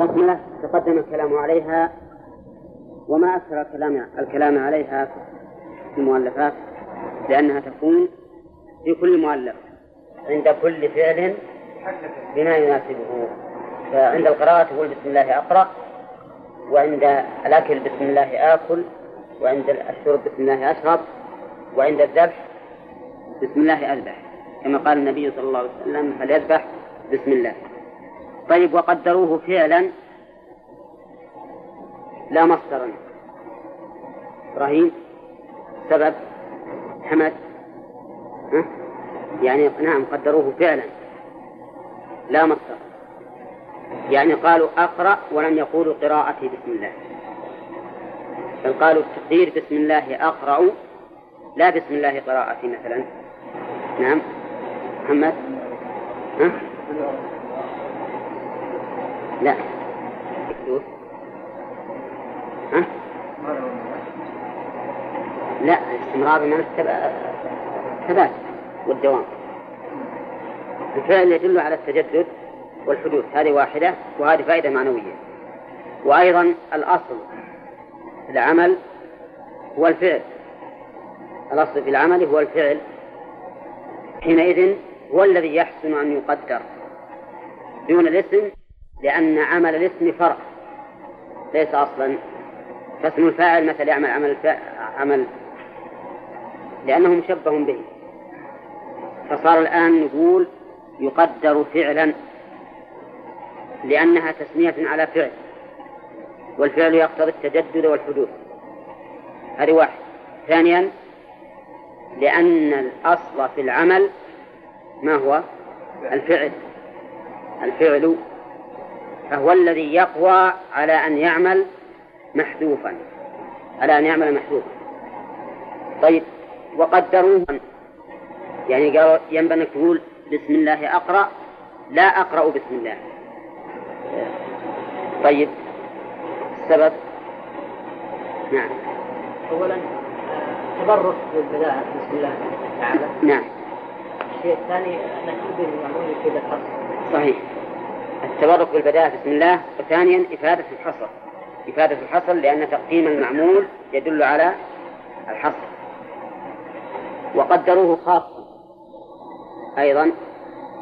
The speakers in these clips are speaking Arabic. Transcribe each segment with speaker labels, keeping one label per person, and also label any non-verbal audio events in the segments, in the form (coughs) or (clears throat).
Speaker 1: البسملة تقدم الكلام عليها وما أكثر الكلام الكلام عليها في المؤلفات لأنها تكون في كل مؤلف عند كل فعل بما يناسبه. فعند القراءة تقول بسم الله أقرأ وعند الأكل بسم الله آكل وعند الشرب بسم الله أشرب وعند الذبح بسم الله أذبح. كما قال النبي صلى الله عليه وسلم فليذبح بسم الله. طيب وقدروه فعلا. لا مصدرا إبراهيم سبب حمد؟ يعني نعم قدروه فعلا. لا مصدر. يعني قالوا أقرأ ولم يقولوا قراءتي بسم الله. بل قالوا التقدير بسم الله أقرأ لا بسم الله قراءتي مثلا. نعم. محمد؟ ها؟ لا. ها؟ لا الاستمرار بمعنى الثبات والدوام. الفعل يدل على التجدد والحدوث هذه واحدة وهذه فائدة معنوية. وأيضا الأصل في العمل هو الفعل. الأصل في العمل هو الفعل. حينئذ هو الذي يحسن أن يقدر. دون الاسم لأن عمل الاسم فرع ليس أصلا. فاسم الفاعل مثل يعمل عمل عمل. لأنه مشبه به. فصار الآن نقول يقدر فعلا لأنها تسمية على فعل. والفعل يقتضي التجدد والحدوث هذه واحد. ثانيا لأن الأصل في العمل ما هو؟ الفعل. الفعل فهو الذي يقوى على أن يعمل محذوفا على أن يعمل محذوفا. طيب وقدروه. يعني قالوا ينبغي أنك تقول بسم الله أقرأ لا أقرأ بسم الله. طيب السبب؟ نعم.
Speaker 2: أولا تبرك بالبداية بسم الله تعالى.
Speaker 1: نعم.
Speaker 2: الشيء الثاني أنك تبين المعمول في الحصر
Speaker 1: صحيح. التبرك بالبداية بسم الله. وثانيا إفادة الحصر. إفادة الحصر لأن تقديم المعمول يدل على الحصر. وقدروه خاصا. أيضا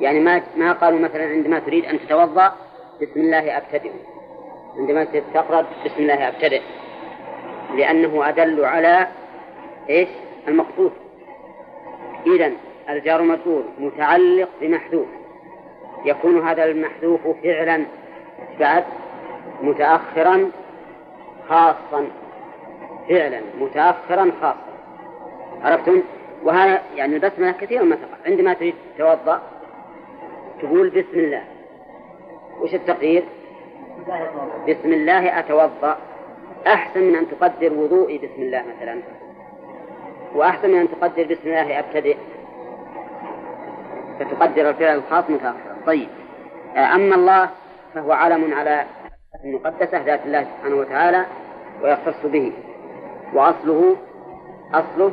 Speaker 1: يعني ما ما قالوا مثلا عندما تريد أن تتوضأ بسم الله أبتدئ. عندما تقرأ بسم الله أبتدئ. لأنه أدل على إيش؟ المقصود. إذا الجار مجرور متعلق بمحذوف. يكون هذا المحذوف فعلا بعد متأخرا خاصا. فعلا متأخرا خاصا. عرفتم؟ وهذا يعني البسملة كثيرا ما تقع. عندما تريد تتوضأ تقول بسم الله. وش التقدير؟ بسم الله أتوضأ. أحسن من أن تقدر وضوئي بسم الله مثلا. وأحسن من أن تقدر بسم الله أبتدئ. فتقدر الفعل الخاص متأخرا. طيب أما الله فهو علم على المقدسة ذات الله سبحانه وتعالى ويختص به. وأصله أصله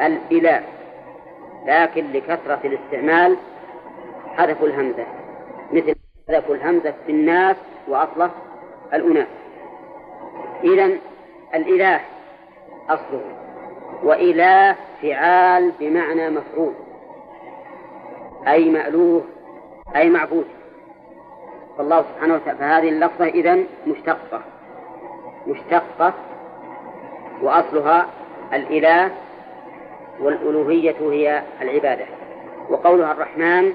Speaker 1: الإله. لكن لكثرة الاستعمال حذفوا الهمزة. مثل حذفوا الهمزة في الناس وأصله الأناس. إذا الإله أصله وإله فعال بمعنى مفعول أي مألوه أي معبود فالله سبحانه وتعالى فهذه اللفظة إذا مشتقة. مشتقة وأصلها الإله والألوهية هي العبادة. وقولها الرحمن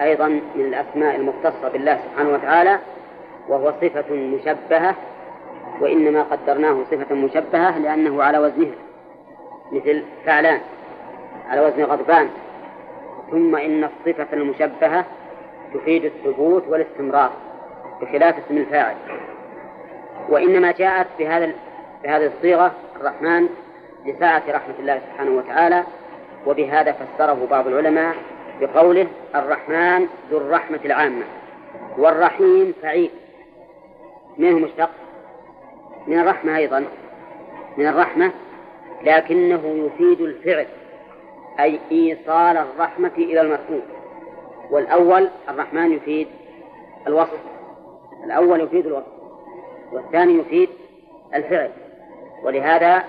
Speaker 1: أيضا من الأسماء المختصة بالله سبحانه وتعالى وهو صفة مشبهة وإنما قدرناه صفة مشبهة لأنه على وزنها مثل فعلان على وزن غضبان. ثم إن الصفة المشبهة تفيد الثبوت والاستمرار بخلاف اسم الفاعل. وإنما جاءت بهذا بهذه الصيغة الرحمن لسعة رحمة الله سبحانه وتعالى وبهذا فسره بعض العلماء بقوله الرحمن ذو الرحمة العامة والرحيم فعيل. منه مشتق؟ من الرحمة أيضا من الرحمة لكنه يفيد الفعل. أي إيصال الرحمة إلى المرحوم. والأول الرحمن يفيد الوصف. الأول يفيد الوصف. والثاني يفيد الفعل. ولهذا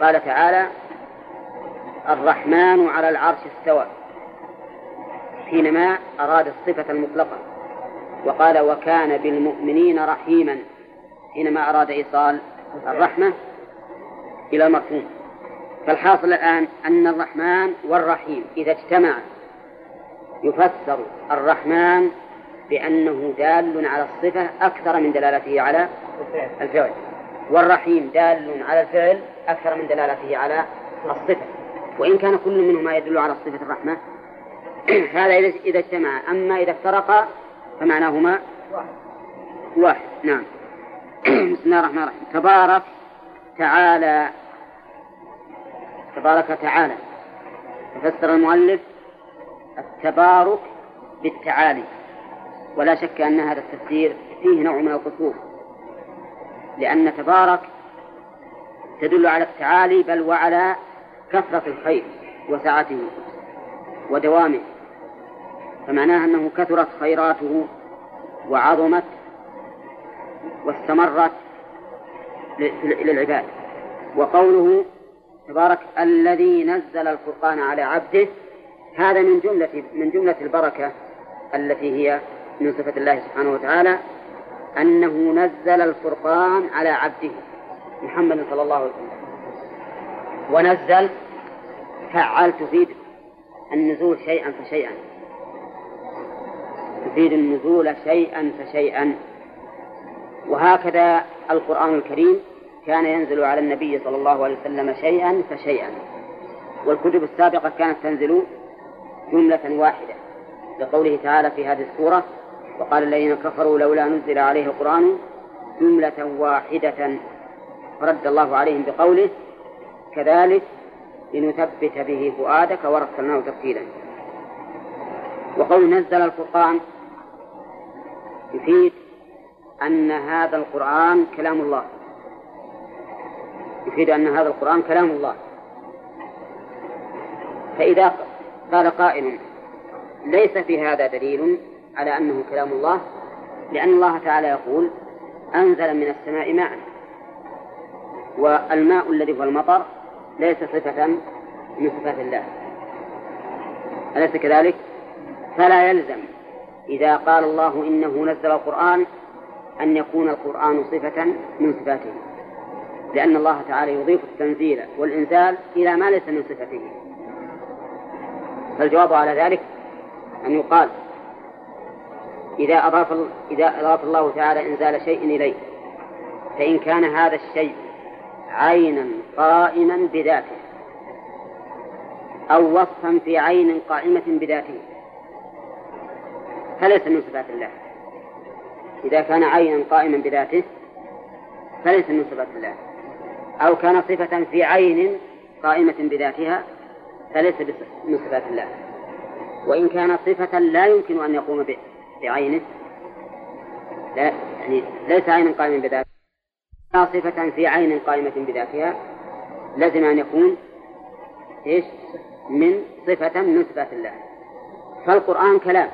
Speaker 1: قال تعالى الرحمن على العرش استوى. حينما أراد الصفة المطلقة وقال وكان بالمؤمنين رحيما. حينما أراد إيصال الرحمة إلى المرحوم. فالحاصل الآن أن الرحمن والرحيم إذا اجتمعا يفسر الرحمن بأنه دال على الصفة أكثر من دلالته على الفعل. والرحيم دال على الفعل أكثر من دلالته على الصفة. وإن كان كل منهما يدل على صفة الرحمة (clears throat) هذا إذا اجتمع. أما إذا افترقا فمعناهما واحد. نعم. (clears throat) بسم الله الرحمن الرحيم. تبارك تعالى تبارك تعالى فسر المؤلف التبارك بالتعالي. ولا شك أن هذا التفسير فيه نوع من القصور لأن تبارك تدل على التعالي بل وعلى كثرة الخير وسعته ودوامه. فمعناها أنه كثرت خيراته وعظمت واستمرت للعباد وقوله تبارك الذي نزل الفرقان على عبده. هذا من جملة من جملة البركة التي هي من صفة الله سبحانه وتعالى أنه نزل الفرقان على عبده محمد صلى الله عليه وسلم. ونزل فعل تفيد النزول شيئا فشيئا. تفيد النزول شيئا فشيئا. وهكذا القرآن الكريم كان ينزل على النبي صلى الله عليه وسلم شيئا فشيئا. والكتب السابقة كانت تنزل جملة واحدة لقوله تعالى في هذه السورة وقال الذين كفروا لولا نزل عليه القرآن جملة واحدة. فرد الله عليهم بقوله كذلك لنثبت به فؤادك ورسلناه ترتيلا وقول نزل الفرقان يفيد أن هذا القرآن كلام الله. يفيد أن هذا القرآن كلام الله. فإذا قال قائل ليس في هذا دليل على أنه كلام الله لأن الله تعالى يقول أنزل من السماء ماء والماء الذي هو المطر ليس صفة من صفات الله. أليس كذلك؟ فلا يلزم. إذا قال الله إنه نزل القرآن أن يكون القرآن صفة من صفاته. لأن الله تعالى يضيف التنزيل والإنزال إلى ما ليس من صفته فالجواب على ذلك أن يقال إذا أضاف إذا أضاف الله تعالى إنزال شيء إليه فإن كان هذا الشيء عينا قائما بذاته أو وصفا في عين قائمة بذاته فليس من صفات الله. إذا كان عينا قائما بذاته فليس من صفات الله. أو كان صفة في عين قائمة بذاتها فليس من صفات الله. وإن كان صفة لا يمكن أن يقوم بعينه لا يعني ليس عينا قائما بذاته صفة في عين قائمة بذاتها لازم أن يكون إيش؟ من صفة من صفات الله. فالقرآن كلام.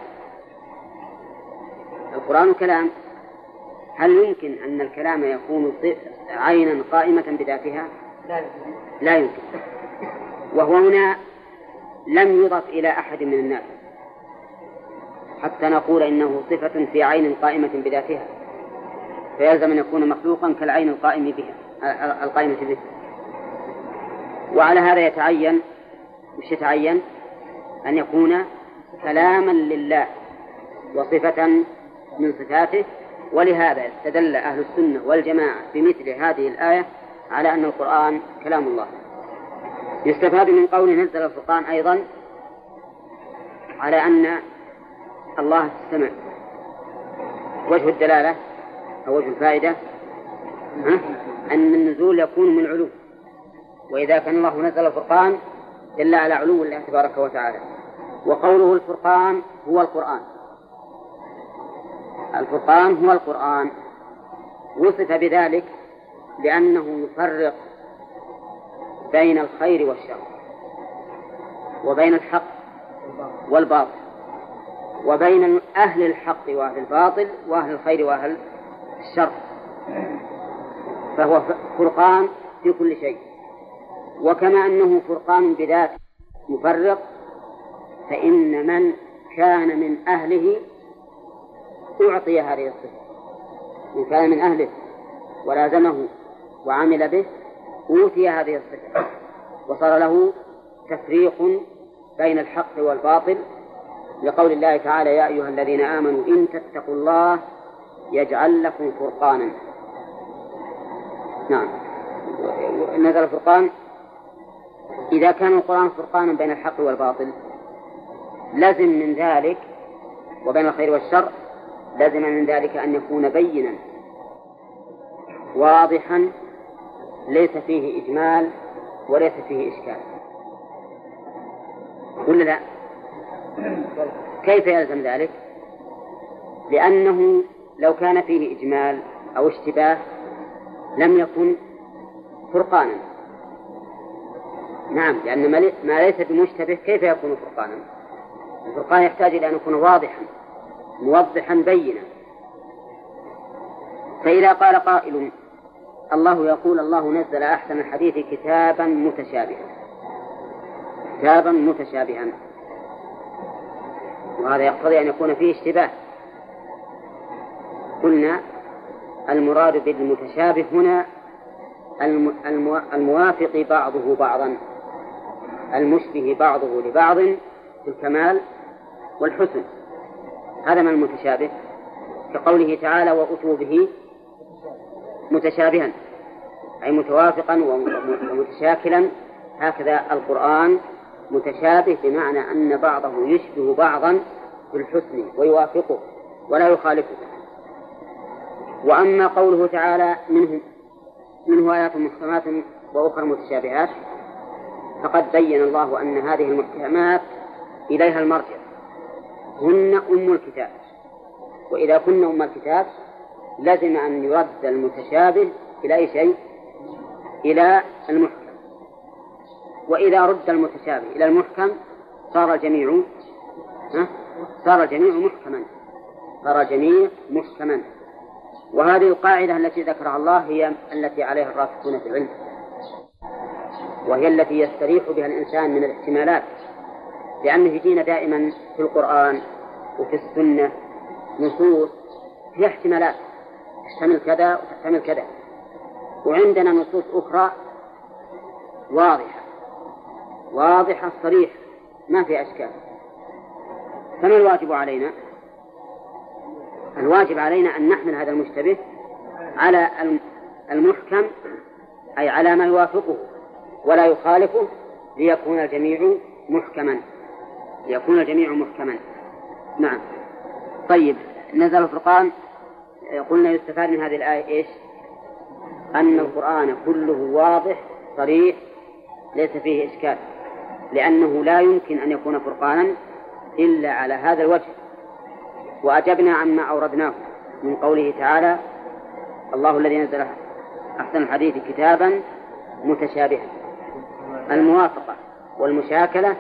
Speaker 1: القرآن كلام. هل يمكن أن الكلام يكون عينا قائمة بذاتها؟ لا يمكن. لا يمكن. وهو هنا لم يضف إلى أحد من الناس. حتى نقول إنه صفة في عين قائمة بذاتها. فيلزم أن يكون مخلوقا كالعين القائم بها القائمة به. وعلى هذا يتعين مش يتعين؟ أن يكون كلاما لله وصفة من صفاته ولهذا استدل أهل السنة والجماعة بمثل هذه الآية على أن القرآن كلام الله. يستفاد من قول نزل الفرقان أيضا على أن الله استمع وجه الدلالة أو وجه الفائدة أن النزول يكون من علو وإذا كان الله نزل الفرقان دل على علو الله تبارك وتعالى. وقوله الفرقان هو القرآن. الفرقان هو القرآن. وصف بذلك لأنه يفرق بين الخير والشر وبين الحق والباطل وبين أهل الحق وأهل الباطل وأهل الخير وأهل الشر. فهو فرقان في كل شيء. وكما أنه فرقان بذات مفرق فإن من كان من أهله أعطي هذه الصفة. من كان من أهله ولازمه وعمل به أوتي هذه الصفة. وصار له تفريق بين الحق والباطل لقول الله تعالى يا أيها الذين آمنوا إن تتقوا الله يجعل لكم فرقانا. نعم. نزل الفرقان. إذا كان القرآن فرقانا بين الحق والباطل لزم من ذلك وبين الخير والشر لزم من ذلك أن يكون بينا واضحا ليس فيه إجمال وليس فيه إشكال ولا لا؟ كيف يلزم ذلك؟ لأنه لو كان فيه إجمال أو اشتباه لم يكن فرقانا نعم لأن ما ليس بمشتبه كيف يكون فرقانا الفرقان يحتاج إلى أن يكون واضحا موضحا بينا. فإذا قال قائل الله يقول الله نزل أحسن الحديث كتابا متشابها. كتابا متشابها. وهذا يقتضي أن يكون فيه اشتباه. قلنا المراد بالمتشابه هنا الموافق بعضه بعضا المشبه بعضه لبعض في الكمال والحسن. هذا من المتشابه كقوله تعالى وأتوا به متشابها أي متوافقا ومتشاكلا. هكذا القرآن متشابه بمعنى أن بعضه يشبه بعضا في الحسن ويوافقه ولا يخالفه. وأما قوله تعالى منه منه آيات محكمات وأخرى متشابهات فقد بين الله أن هذه المحكمات إليها المرجع. هن أم الكتاب. وإذا كن أم الكتاب لزم أن يرد المتشابه إلى أي شيء؟ إلى المحكم. وإذا رد المتشابه إلى المحكم صار الجميع صار الجميع محكما. صار الجميع محكما. وهذه القاعدة التي ذكرها الله هي التي عليها الراسخون في العلم. وهي التي يستريح بها الإنسان من الاحتمالات. لأنه يجينا دائما في القرآن وفي السنة نصوص فيها احتمالات تحتمل كذا وتحتمل كذا. وعندنا نصوص أخرى واضحة واضحة صريحة ما في أشكال. فما الواجب علينا؟ الواجب علينا أن نحمل هذا المشتبه على المحكم أي على ما يوافقه ولا يخالفه ليكون الجميع محكما. ليكون الجميع محكما. نعم. طيب نزل الفرقان قلنا يستفاد من هذه الآية إيش؟ أن القرآن كله واضح صريح ليس فيه إشكال. لأنه لا يمكن أن يكون فرقانا إلا على هذا الوجه. وأجبنا عما أوردناه من قوله تعالى الله الذي نزل أحسن الحديث كتابا متشابها. الموافقة والمشاكلة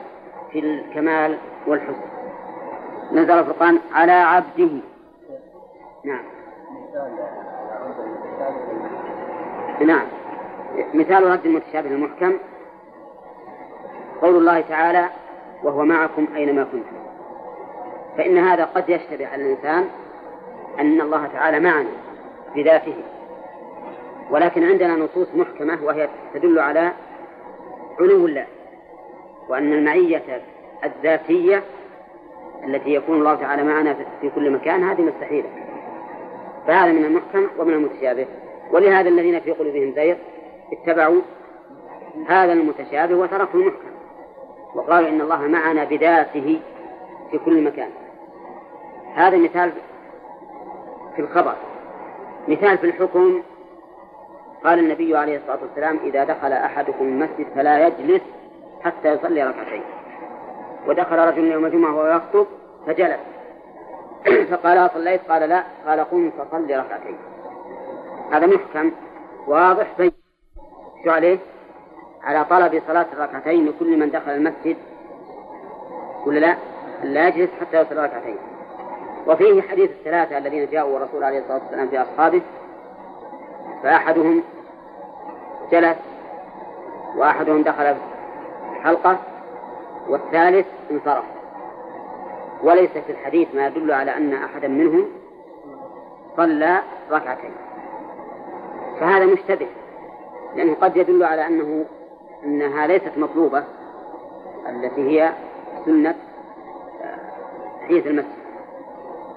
Speaker 1: في الكمال والحسن. نزل الفرقان على عبده. نعم. نعم. مثال رد المتشابه المحكم. قول الله تعالى وهو معكم أينما كنتم. فإن هذا قد يشتبه على الإنسان أن الله تعالى معنا بذاته ولكن عندنا نصوص محكمة وهي تدل على علو الله. وأن المعية الذاتية التي يكون الله تعالى معنا في كل مكان هذه مستحيلة. فهذا من المحكم ومن المتشابه. ولهذا الذين في قلوبهم زيغ اتبعوا هذا المتشابه وتركوا المحكم. وقالوا إن الله معنا بذاته في كل مكان. هذا مثال في الخبر. مثال في الحكم. قال النبي عليه الصلاة والسلام إذا دخل أحدكم المسجد فلا يجلس حتى يصلي ركعتين. ودخل رجل يوم الجمعة وهو يخطب فجلس. (clears throat) فقال صليت؟ قال لا. قال قم فصلي ركعتين. هذا محكم واضح بين. شو عليه؟ على طلب صلاة الركعتين لكل من دخل المسجد. ولا لا لا يجلس حتى يصلي ركعتين. وفيه حديث الثلاثة الذين جاءوا الرسول عليه الصلاة والسلام في أصحابه. فأحدهم جلس وأحدهم دخل حلقة والثالث انصرف وليس في الحديث ما يدل على أن أحدا منهم صلى ركعتين. فهذا مشتبه لأنه قد يدل على أنه أنها ليست مطلوبة التي هي سنة حديث المسجد.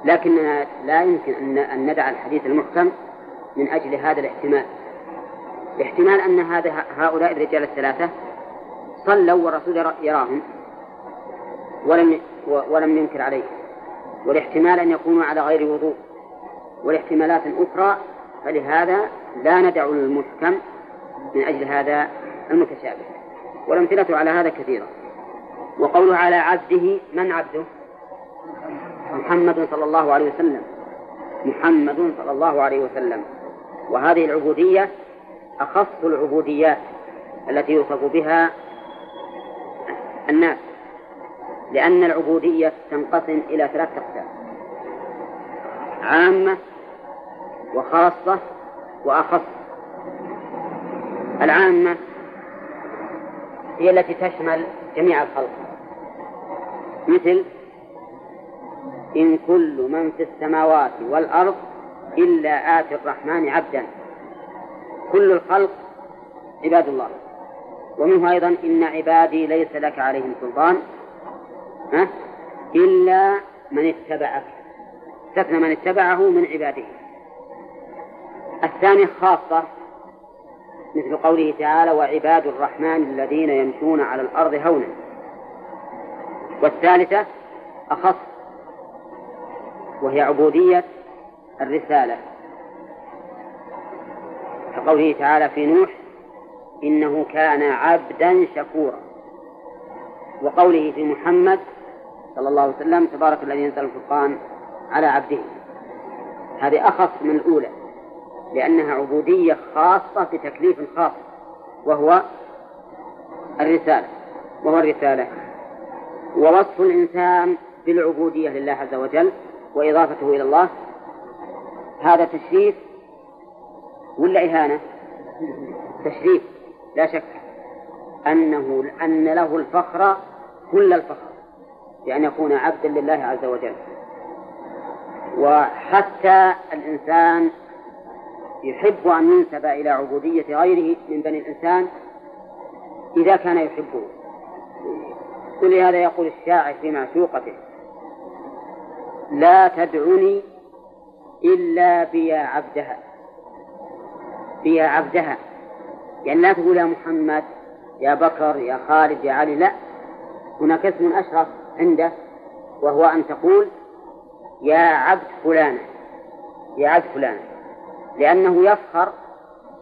Speaker 1: لكننا لا يمكن أن ندع الحديث المحكم من أجل هذا الاحتمال. احتمال أن هذا هؤلاء الرجال الثلاثة صلوا والرسول يراهم ولم ولم ينكر عليه. والاحتمال أن يكونوا على غير وضوء. والاحتمالات الأخرى فلهذا لا ندع المحكم من أجل هذا المتشابه. والأمثلة على هذا كثيرة. وقوله على عبده من عبده؟ محمد صلى الله عليه وسلم. محمد صلى الله عليه وسلم. وهذه العبودية أخص العبوديات التي يوصف بها الناس لأن العبودية تنقسم إلى ثلاث أقسام عامة وخاصة وأخص. العامة هي التي تشمل جميع الخلق مثل إن كل من في السماوات والأرض إلا آتي الرحمن عبدا. كل الخلق عباد الله. ومنه أيضا إن عبادي ليس لك عليهم سلطان. ها؟ إلا من اتبعك. استثنى من اتبعه من عباده. الثانية خاصة مثل قوله تعالى وعباد الرحمن الذين يمشون على الأرض هونا والثالثة أخص وهي عبودية الرسالة. كقوله تعالى في نوح إنه كان عبدا شكورا. وقوله في محمد صلى الله عليه وسلم تبارك الذي ينزل الفرقان على عبده. هذه أخص من الأولى لأنها عبودية خاصة بتكليف خاص وهو الرسالة وهو الرسالة. ووصف الإنسان بالعبودية لله عز وجل وإضافته إلى الله هذا تشريف ولا إهانة؟ تشريف. لا شك أنه أن له الفخر كل الفخر بأن يكون عبدا لله عز وجل. وحتى الإنسان يحب أن ينسب إلى عبودية غيره من بني الإنسان إذا كان يحبه. ولهذا يقول الشاعر في معشوقته لا تدعني إلا بيا عبدها بيا عبدها. يعني لا تقول يا محمد يا بكر يا خالد يا علي لا. هناك اسم أشرف عنده وهو أن تقول يا عبد فلانة يا عبد فلانة لأنه يفخر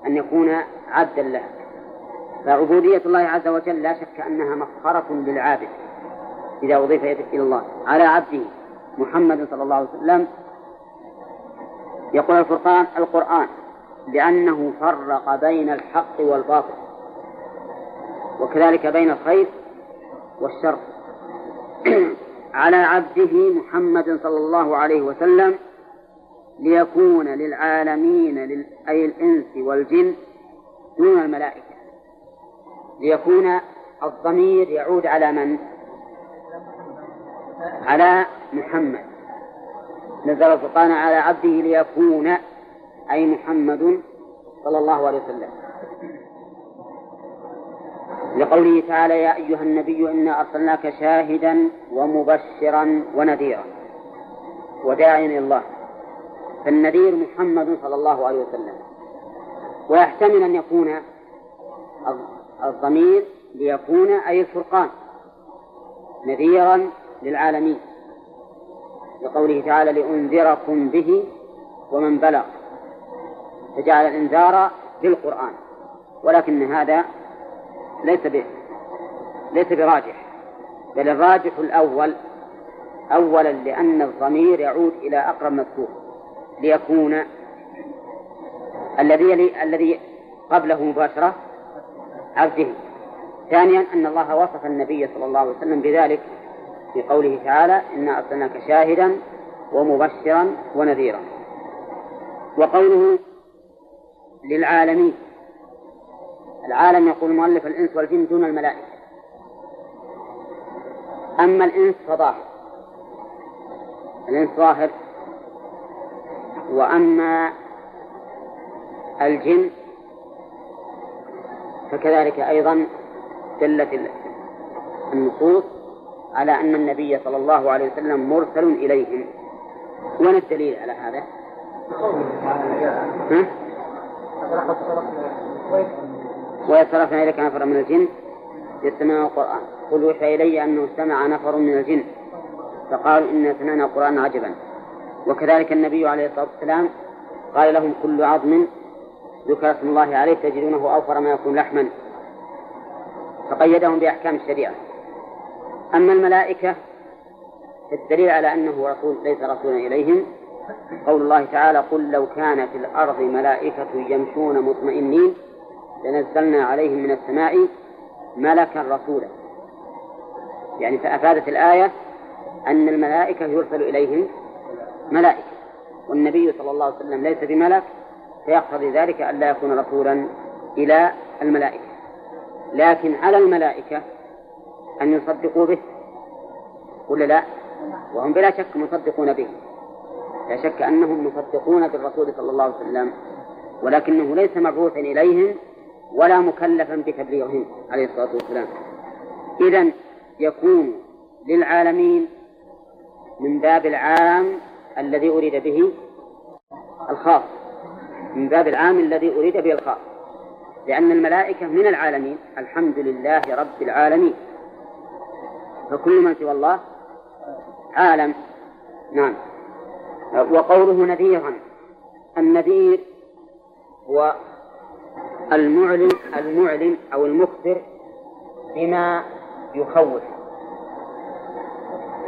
Speaker 1: أن يكون عبدا له. فعبودية الله عز وجل لا شك أنها مفخرة للعابد إذا أضيف إلى الله. على عبده محمد صلى الله عليه وسلم يقول الفرقان القرآن. لأنه فرق بين الحق والباطل وكذلك بين الخير والشر. (clears throat) على عبده محمد صلى الله عليه وسلم ليكون للعالمين أي الإنس والجن دون الملائكة. ليكون الضمير يعود على من؟ على محمد. نزل الفرقان على عبده ليكون أي محمد صلى الله عليه وسلم. لقوله تعالى يا أيها النبي إنا أرسلناك شاهدا ومبشرا ونذيرا وداعيا إلى الله. فالنذير محمد صلى الله عليه وسلم. ويحتمل أن يكون الضمير ليكون أي الفرقان نذيرا للعالمين. لقوله تعالى لأنذركم به ومن بلغ فجعل الإنذار بالقرآن ولكن هذا ليس ب... ليس براجح. بل الراجح الأول أولا لأن الضمير يعود إلى أقرب مذكور. ليكون الذي يلي... الذي قبله مباشرة عبده ثانيا أن الله وصف النبي صلى الله عليه وسلم بذلك في قوله تعالى إنا أرسلناك شاهدا ومبشرا ونذيرا وقوله للعالمين العالم يقول المؤلف الإنس والجن دون الملائكة أما الإنس فظاهر الإنس ظاهر وأما الجن فكذلك أيضا دلت النصوص على أن النبي صلى الله عليه وسلم مرسل إليهم وين الدليل على هذا؟ ها؟ ويصرفنا إليك نفر من الجن. يستمعون القرآن. قل يوحى إلي أنه استمع نفر من الجن. فقالوا إنا سمعنا القرآن عجبا. وكذلك النبي عليه الصلاة والسلام قال لهم كل عظم ذكر اسم الله عليه تجدونه أوفر ما يكون لحما. فقيدهم بأحكام الشريعة. أما الملائكة الدليل على أنه رسول ليس رسولا إليهم قول الله تعالى قل لو كان في الأرض ملائكة يمشون مطمئنين لنزلنا عليهم من السماء ملكا رسولا. يعني فأفادت الآية أن الملائكة يرسل إليهم ملائكة والنبي صلى الله عليه وسلم ليس بملك فيقتضي ذلك أن لا يكون رسولا إلى الملائكة. لكن على الملائكة أن يصدقوا به ولا لا؟ وهم بلا شك مصدقون به. لا شك أنهم مصدقون بالرسول صلى الله عليه وسلم ولكنه ليس مبعوثا إليهم ولا مكلفا بتبليغهم عليه الصلاة والسلام. إذا يكون للعالمين من باب العام الذي أريد به الخاص. من باب العام الذي أريد به الخاص. لأن الملائكة من العالمين الحمد لله رب العالمين. فكل من سوى الله عالم. نعم. وقوله نذيرا. النذير هو المعلن المعلن أو المخبر بما يخوف.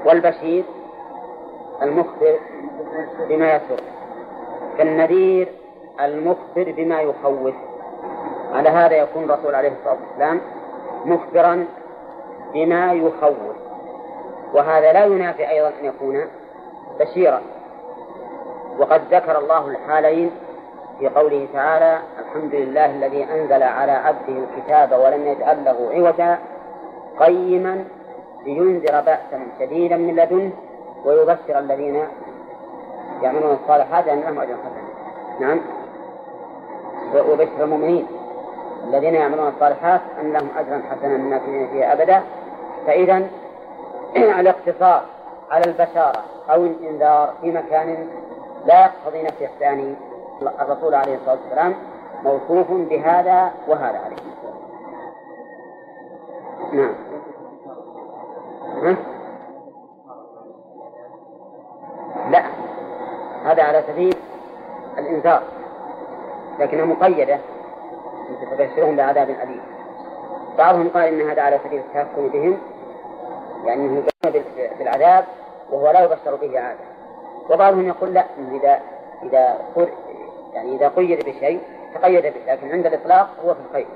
Speaker 1: والبشير المخبر بما يسر فالنذير المخبر بما يخوف. على هذا يكون الرسول عليه الصلاة والسلام مخبرا بما يخوف. وهذا لا ينافي أيضا أن يكون بشيرا. وقد ذكر الله الحالين في قوله تعالى الحمد لله الذي أنزل على عبده الكتاب ولم يجعل له عوجا قيما لينذر بأسا شديدا من لدنه ويبشر الذين يعملون الصالحات أن لهم أجر حسنا نعم. وبشر المؤمنين الذين يعملون الصالحات أن لهم أجرا حسنا مما فيه أبدا. فإذا (clears throat) الاقتصار على البشارة أو الإنذار في مكان لا يقتضي نفي الثاني. الرسول عليه الصلاة والسلام موصوف بهذا وهذا عليه. نعم. ها؟ لا. هذا على سبيل الإنذار. لكنها مقيدة. تبشرهم بعذاب أليم. بعضهم قال إن هذا على سبيل التهكم بهم يعني انه بالعذاب وهو لا يبشر به عادة. وبعضهم يقول لا إذا إذا يعني إذا قيد بشيء تقيد به لكن عند الإطلاق هو في الخير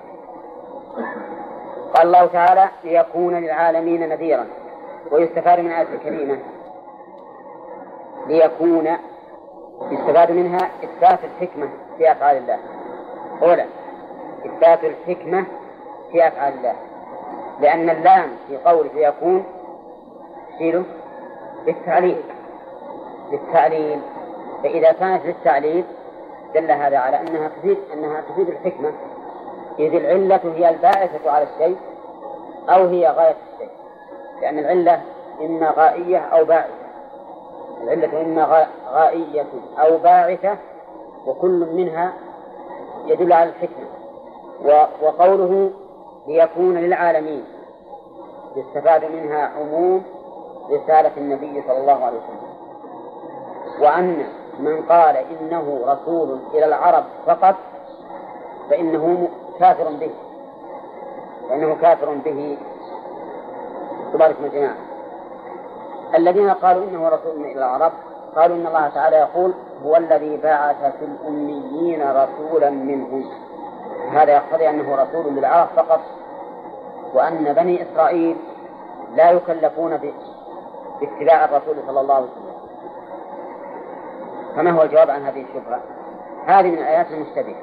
Speaker 1: قال الله تعالى ليكون للعالمين نذيرا ويستفاد من آية الكريمة. ليكون يستفاد منها إثبات الحكمة في أفعال الله. أولا إثبات الحكمة في أفعال الله. لأن اللام في قوله ليكون تشيله للتعليل للتعليل. فإذا كانت للتعليل دل هذا على أنها تفيد أنها تفيد الحكمة. إذ العلة هي الباعثة على الشيء أو هي غاية الشيء. لأن العلة إما غائية أو باعثة. العلة إما غائية أو باعثة وكل منها يدل على الحكمة. وقوله ليكون للعالمين يستفاد منها عموم رسالة النبي صلى الله عليه وسلم. وأن من قال إنه رسول إلى العرب فقط فإنه كافر به. فإنه كافر به. تبارك الجماعة الذين قالوا إنه رسول إلى العرب قالوا إن الله تعالى يقول هو الذي بعث في الأميين رسولا منهم. هذا يقتضي أنه رسول للعرب فقط. وأن بني إسرائيل لا يكلفون باتباع الرسول صلى الله عليه وسلم. فما هو الجواب عن هذه الشبهة؟ هذه من الآيات المشتبهة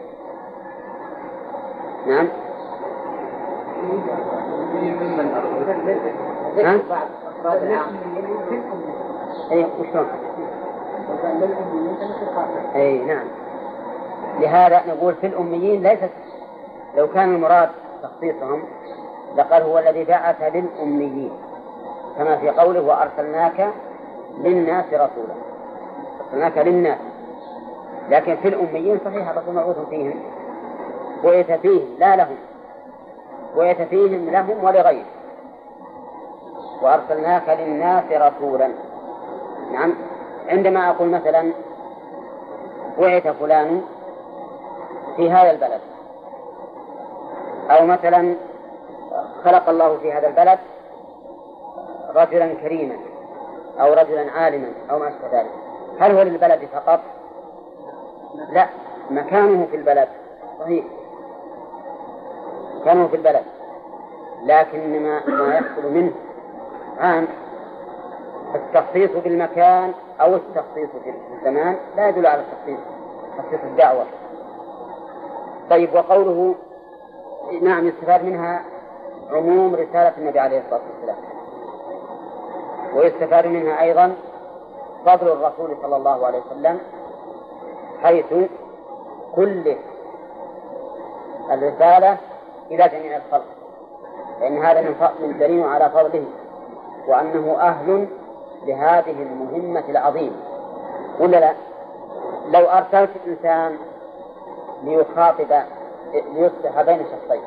Speaker 1: نعم ها؟ اي؟ اي نعم لهذا نقول في الأميين ليست لو كان المراد تخصيصهم لقال هو الذي بعث للأميين كما في قوله وأرسلناك للناس رسولا أرسلناك للناس لكن في الأميين صحيح الرسول مبعوث فيهم بعث فيهم لا لهم بعث فيهم لهم ولغيرهم. وأرسلناك للناس رسولا. نعم عندما أقول مثلا بعث فلان في هذا البلد أو مثلا خلق الله في هذا البلد رجلا كريما أو رجلا عالما أو ما أشبه ذلك. هل هو للبلد فقط؟ لا مكانه في البلد صحيح. مكانه في البلد لكن ما ما يحصل منه. عام. التخصيص بالمكان أو التخصيص في الزمان لا يدل على التخصيص تخصيص الدعوة. طيب وقوله نعم يستفاد منها عموم رسالة النبي عليه الصلاة والسلام. ويستفاد منها أيضا فضل الرسول صلى الله عليه وسلم حيث كله الرسالة إلى جميع الخلق. فإن هذا من دليل على فضله وأنه أهل لهذه المهمة العظيمة. ولا لا؟ لو أرسلت إنسان ليخاطب ليصلح بين شخصين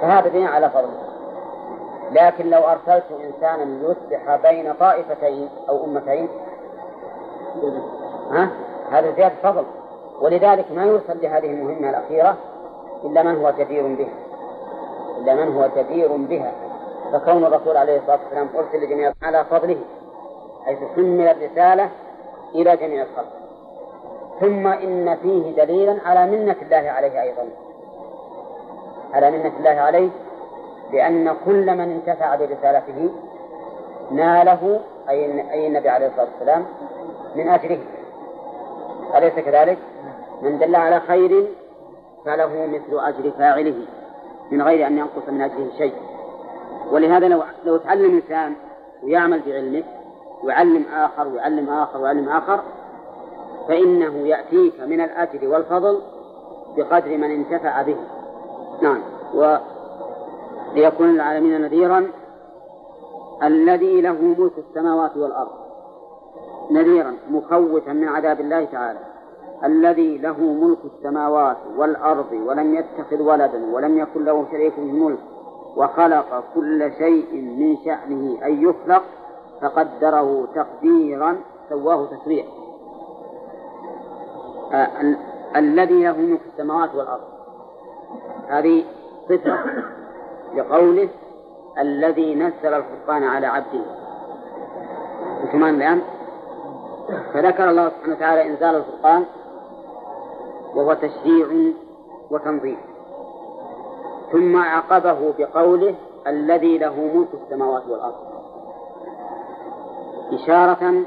Speaker 1: فهذا دين على فضله. لكن لو أرسلت إنسانا ليصلح بين طائفتين أو أمتين ها؟ هذا زيادة فضل. ولذلك ما يرسل لهذه المهمة الأخيرة إلا من هو جدير بها. إلا من هو جدير بها. فكون الرسول عليه الصلاة والسلام أرسل لجميع على فضله حيث حمل الرسالة إلى جميع الخلق. ثم إن فيه دليلا على منة الله عليه أيضا. على منة الله عليه لأن كل من انتفع برسالته ناله أي أي النبي عليه الصلاة والسلام من أجره أليس كذلك؟ من دل على خير فله مثل أجر فاعله من غير أن ينقص من أجره شيء. ولهذا لو لو تعلم إنسان ويعمل بعلمه ويعلم آخر ويعلم آخر ويعلم آخر فإنه يأتيك من الأجر والفضل بقدر من انتفع به. نعم. وليكون العالمين نذيرا الذي له ملك السماوات والأرض. نذيرا مخوفا من عذاب الله تعالى. الذي له ملك السماوات والأرض ولم يتخذ ولدا ولم يكن له شريك في الملك وخلق كل شيء من شأنه أن يخلق فقدره تقديرا سواه تسويا آه الذي له ملك السماوات والأرض. هذه صفة لقوله الذي نزل الفرقان على عبده. كمان الآن؟ فذكر الله سبحانه وتعالى إنزال الفرقان وهو تشريع وتنظيم. ثم عقبه بقوله الذي له ملك السماوات والأرض. إشارة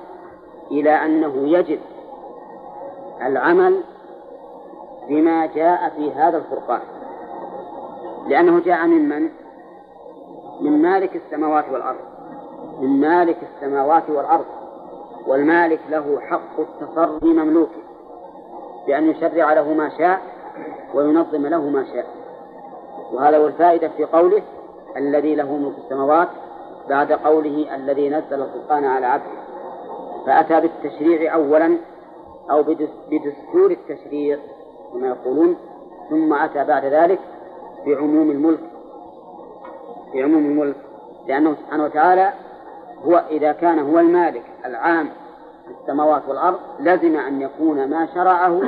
Speaker 1: إلى أنه يجب العمل بما جاء في هذا الفرقان. لأنه جاء من من؟ من مالك السماوات والأرض. من مالك السماوات والأرض. والمالك له حق التصرف مملوكه. بأن يشرع له ما شاء وينظم له ما شاء. وهذا هو الفائدة في قوله الذي له ملك السماوات بعد قوله الذي نزل الفرقان على عبده. فأتى بالتشريع أولا أو بدستور التشريع كما يقولون ثم أتى بعد ذلك بعموم الملك. بعموم الملك. لأنه سبحانه وتعالى هو إذا كان هو المالك العام في السماوات والأرض لزم أن يكون ما شرعه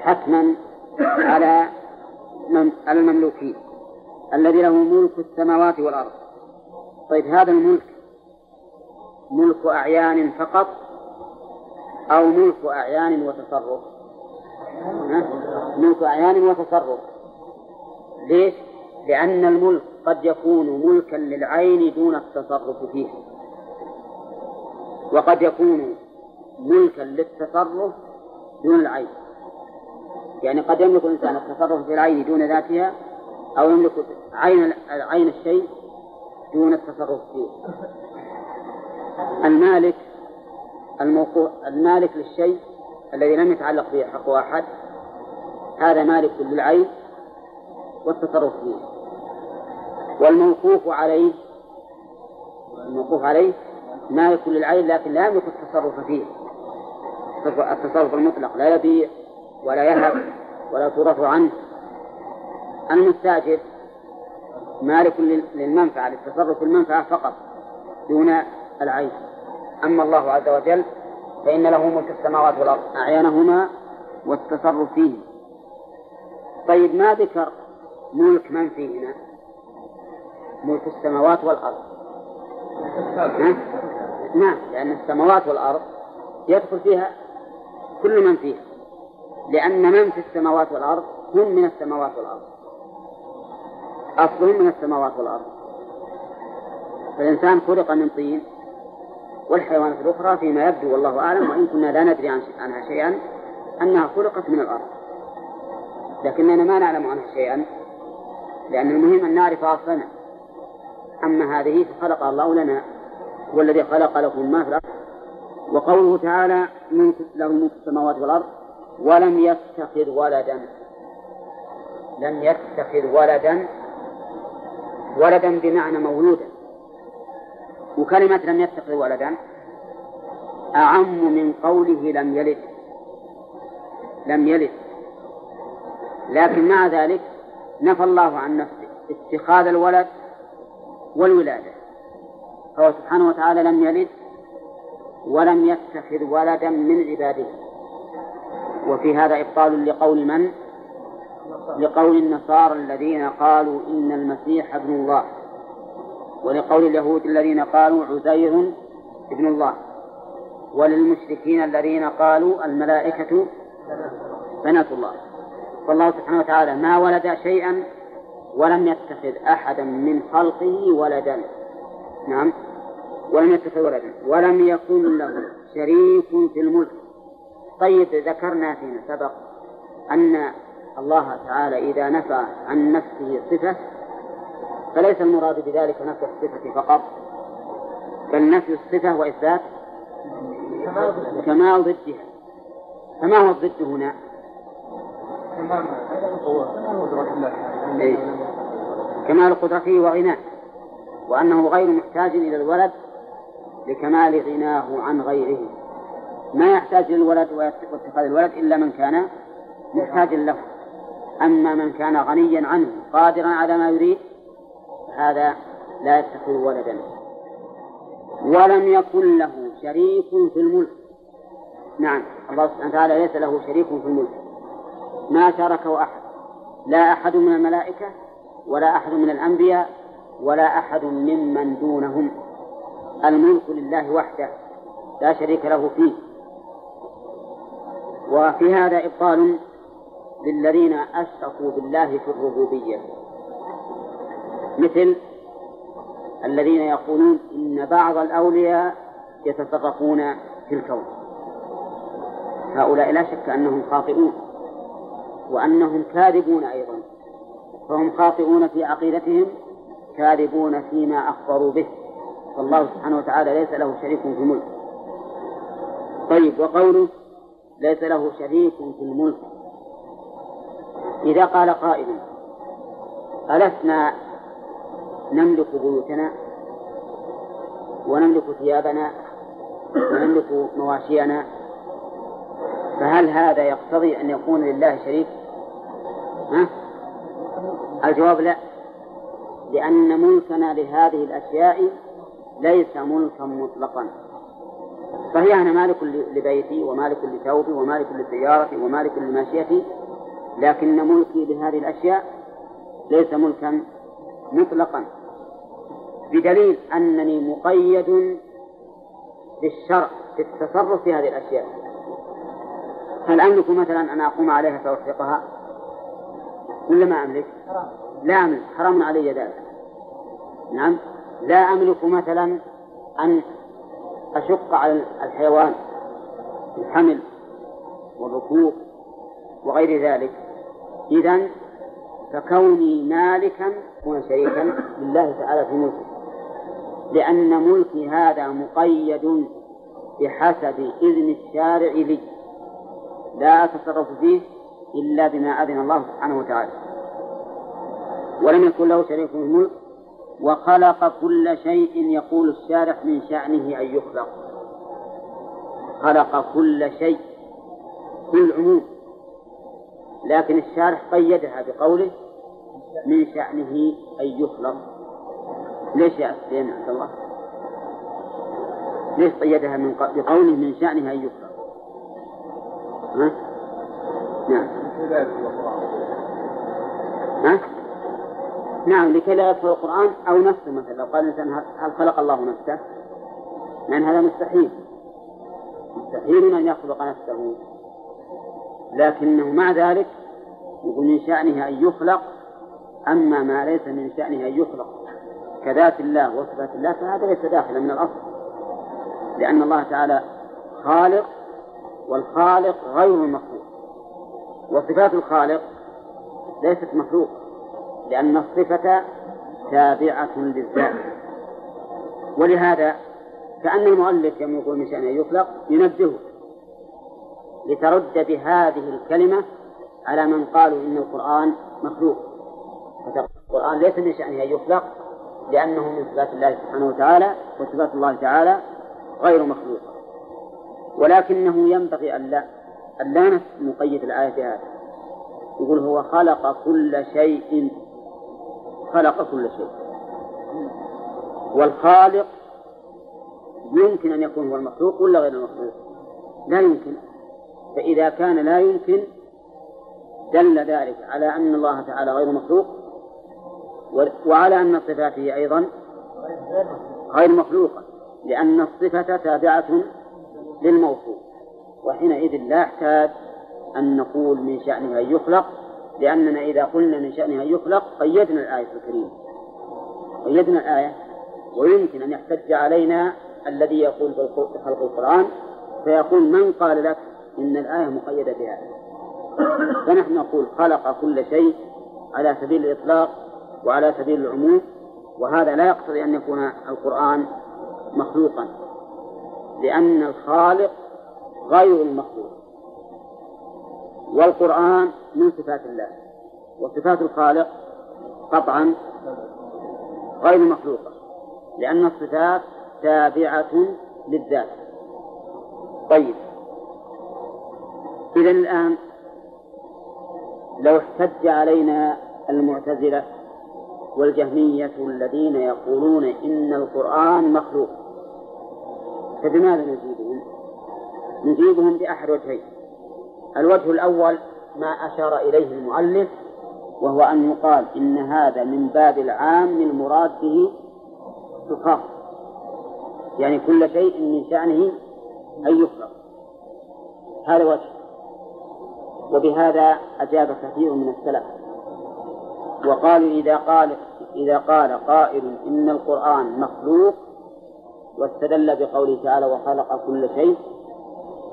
Speaker 1: حتما على على المملوكين الذي له ملك السماوات والأرض. طيب هذا الملك ملك أعيان فقط أو ملك أعيان وتصرف؟ ملك أعيان وتصرف. ليش؟ لأن الملك قد يكون ملكا للعين دون التصرف فيه. وقد يكون ملكا للتصرف دون العين. يعني قد يملك الإنسان التصرف في العين دون ذاتها أو يملك عين عين الشيء دون التصرف فيه. المالك الموقوع المالك للشيء الذي لم يتعلق به حق أحد هذا مالك للعين. والتصرف فيه. والموقوف عليه الموقوف عليه مالك للعين لكن لا يملك التصرف فيه. التصرف المطلق لا يبيع ولا يهب ولا تورث عنه. المستاجر مالك للمنفعة للتصرف في المنفعة فقط دون العين. أما الله عز وجل فإن له ملك السماوات والأرض أعيانهما والتصرف فيه. طيب ما ذكر ملك من فيهما ملك السماوات والأرض. نعم لأن السماوات والأرض يدخل فيها كل من فيها لأن من في السماوات والأرض هم من السماوات والأرض. أصلهم من السماوات والأرض. فالإنسان خلق من طين والحيوانات الأخرى فيما يبدو والله أعلم وإن كنا لا ندري عنها شيئا أنها خلقت من الأرض. لكننا ما نعلم عنها شيئا. لأن المهم أن نعرف أصلنا. أما هذه فخلقها الله لنا هو الذي خلق لكم ما في الأرض. وقوله تعالى من له ملك السماوات والأرض ولم يتخذ ولدا. لم يتخذ ولدا. ولدا بمعنى مولودا. وكلمة لم يتخذ ولدا أعم من قوله لم يلد لم يلد. لكن مع ذلك نفى الله عن نفسه اتخاذ الولد والولادة. فهو سبحانه وتعالى لم يلد ولم يتخذ ولدا من عباده. وفي هذا إبطال لقول من؟ لقول النصارى الذين قالوا إن المسيح ابن الله. ولقول اليهود الذين قالوا عزير ابن الله. وللمشركين الذين قالوا الملائكة بنات الله. فالله سبحانه وتعالى ما ولد شيئا ولم يتخذ أحدا من خلقه ولدا. نعم. ولم يتخذ ولدا. ولم يكن له شريك في الملك. طيب ذكرنا فيما سبق أن الله تعالى إذا نفى عن نفسه صفة فليس المراد بذلك نفي الصفة فقط بل نفي الصفة وإثبات كمال ضدها فما هو الضد هنا؟ إيه؟ كمال قدرته وغناه. وأنه غير محتاج إلى الولد لكمال غناه عن غيره. ما يحتاج للولد واتخاذ الولد إلا من كان محتاجا له. أما من كان غنيا عنه قادرا على ما يريد هذا لا يتخذ ولدا. ولم يكن له شريك في الملك. نعم الله سبحانه وتعالى ليس له شريك في الملك. ما شاركه أحد. لا أحد من الملائكة ولا أحد من الأنبياء ولا أحد ممن دونهم. الملك لله وحده لا شريك له فيه. وفي هذا إبطال للذين أشركوا بالله في الربوبية. مثل الذين يقولون إن بعض الأولياء يتصرفون في الكون. هؤلاء لا شك أنهم خاطئون. وأنهم كاذبون أيضا. فهم خاطئون في عقيدتهم كاذبون فيما أخبروا به. فالله سبحانه وتعالى ليس له شريك في الملك. طيب وقوله ليس له شريك في الملك. إذا قال قائل ألسنا نملك بيوتنا ونملك ثيابنا ونملك مواشينا؟ فهل هذا يقتضي أن يكون لله شريك؟ ها؟ الجواب لا. لأن ملكنا لهذه الأشياء ليس ملكا مطلقا. صحيح أنا مالك لبيتي ومالك لثوبي ومالك لسيارتي ومالك لماشيتي لكن ملكي لهذه الأشياء ليس ملكا مطلقا. بدليل أنني مقيد بالشرع في التصرف في هذه الأشياء. هل أملك مثلا أن أقوم عليها فأحرقها ولا ما أملك؟ لا أملك. حرام علي ذلك. نعم. لا أملك مثلا أن أشق على الحيوان الحمل والركوب وغير ذلك. إذا فكوني مالكا أكون شريكا لله تعالى في ملكه. لأن ملكي هذا مقيد بحسب إذن الشارع لي. لا أتصرف فيه إلا بما أذن الله سبحانه وتعالى ولم يكن له شريك في الملك وخلق كل شيء يقول الشارع من شأنه أن يخلق خلق كل شيء كل عموم لكن الشارح قيدها بقوله من شأنه أن يخلق ليش يا سيدنا عبد الله؟ ليش قيدها من بقوله من شأنه أن يخلق؟ ها؟ نعم ها؟ نعم لكي لا يدخل القرآن أو نفسه مثلا. لو قال الإنسان هل خلق الله نفسه؟ لأن هذا مستحيل. مستحيل أن يخلق نفسه. لكنه مع ذلك يقول من شأنه أن يخلق أما ما ليس من شأنه أن يخلق كذات الله وصفات الله فهذا ليس داخلا من الأصل. لأن الله تعالى خالق والخالق غير المخلوق. وصفات الخالق ليست مخلوق لأن الصفة تابعة للذات. ولهذا كأن المؤلف يوم يقول من شأنه يخلق ينبهه لترد بهذه الكلمة على من قالوا إن القرآن مخلوق. القرآن ليس من شأنه أن يخلق لأنه من صفات الله سبحانه وتعالى وصفات الله تعالى غير مخلوقة ولكنه ينبغي أن لا لا نقيد الآية بهذا يقول هو خلق كل شيء. خلق كل شيء. والخالق يمكن أن يكون هو المخلوق ولا غير المخلوق؟ لا يمكن. فإذا كان لا يمكن دل ذلك على أن الله تعالى غير مخلوق وعلى أن صفاته أيضا غير مخلوقة لأن الصفة تابعة للموصوف. وحينئذ لا يحتاج أن نقول من شأنه أن يخلق لأننا إذا قلنا من شأنه أن يخلق قيدنا الآية الكريمة. قيدنا الآية ويمكن أن يحتج علينا الذي يقول بخلق القرآن فيقول من قال لك إن الآية مقيدة بهذا؟ فنحن نقول خلق كل شيء على سبيل الإطلاق وعلى سبيل العموم وهذا لا يقتضي أن يكون القرآن مخلوقا لأن الخالق غير المخلوق والقرآن من صفات الله وصفات الخالق قطعا غير مخلوقة لأن الصفات تابعة للذات. طيب. إذا الآن لو احتج علينا المعتزلة والجهمية الذين يقولون إن القرآن مخلوق فبماذا نجيبهم؟ نجيبهم بأحد وجهين. الوجه الأول ما أشار إليه المؤلف وهو أن يقال إن هذا من باب العام المراد به الخاص يعني كل شيء من شأنه أن يخلق هذا وجه. وبهذا أجاب كثير من السلف. وقالوا إذا قال إذا قال قائل إن القرآن مخلوق واستدل بقوله تعالى وخلق كل شيء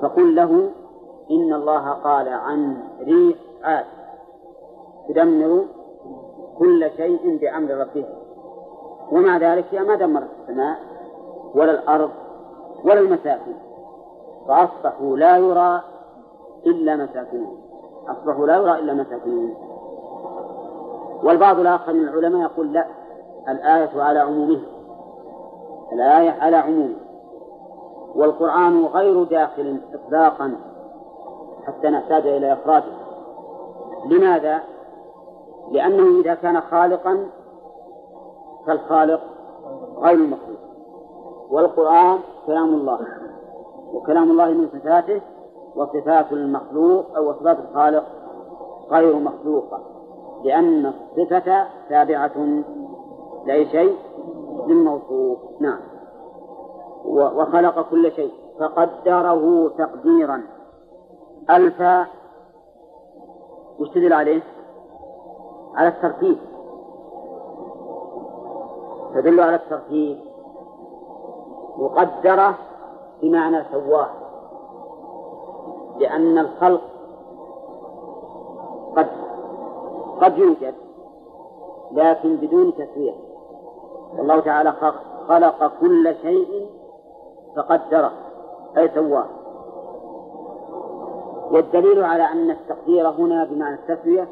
Speaker 1: فقل له إن الله قال عن ريح عاد تدمر كل شيء بأمر ربها ومع ذلك هي ما دمرت السماء ولا الأرض ولا المساكن. فأصبحوا لا يرى إلا مساكنهم. أصبحوا لا يرى إلا مساكنهم. والبعض الآخر من العلماء يقول لا الآية على عمومها الآية على عمومها والقرآن غير داخل إطلاقا حتى نحتاج إلى إخراجه. لماذا؟ لأنه إذا كان خالقا فالخالق غير المخلوق والقرآن كلام الله وكلام الله من صفاته وصفات المخلوق أو صفات الخالق غير مخلوقة لأن الصفة تابعة لأي شيء للموصوف نعم. وخلق كل شيء. فقدره تقديرا. ألف وش تدل عليه؟ على الترتيب. تدل على الترتيب. مقدرة بمعنى سواه. لأن الخلق قد قد يوجد لكن بدون تسوية. والله تعالى خلق كل شيء فقدره أي سواه والدليل على أن التقدير هنا بمعنى التسوية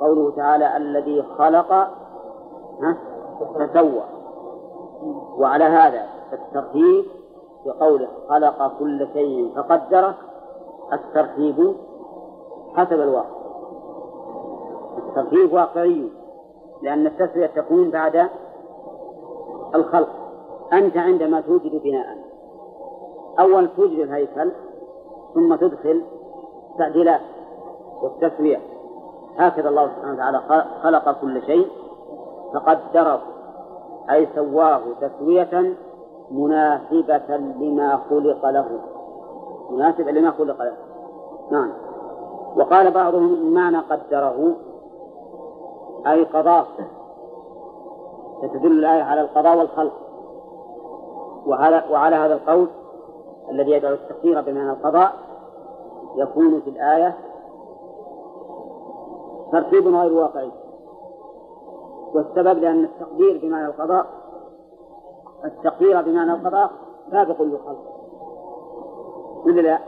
Speaker 1: قوله تعالى الذي خلق فسوى وعلى هذا الترتيب بقوله خلق كل شيء فقدره الترتيب حسب الواقع. الترتيب واقعي لأن التسوية تكون بعد الخلق. أنت عندما توجد بناء. أول توجد الهيكل ثم تدخل التعديلات والتسوية. هكذا الله سبحانه وتعالى خلق كل شيء فقدره أي سواه تسوية مناسبة لما خلق له. مناسبة لما خلق له. نعم. وقال بعضهم معنى قدره أي قضاه فتدل الآية على القضاء والخلق وعلى, وعلى هذا القول الذي يدعو التقدير بمعنى القضاء يكون في الآية ترتيب غير واقعي والسبب لأن التقدير بمعنى القضاء التقدير بمعنى القضاء سابق للخلق ولا لا؟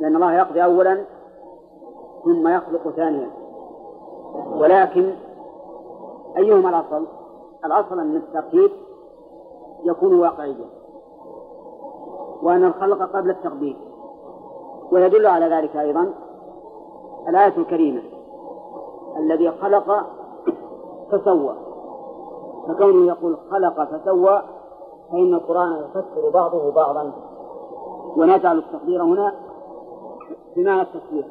Speaker 1: لأن الله يقضي أولا ثم يخلق ثانيا ولكن أيهما الأصل؟ الأصل أن الترتيب يكون واقعيا وأن الخلق قبل التقدير. ويدل على ذلك أيضا الآية الكريمة. الذي خلق فسوى. فكونه يقول خلق فسوى فإن القرآن يفسر بعضه بعضا. ونجعل التقدير هنا بمعنى التسوية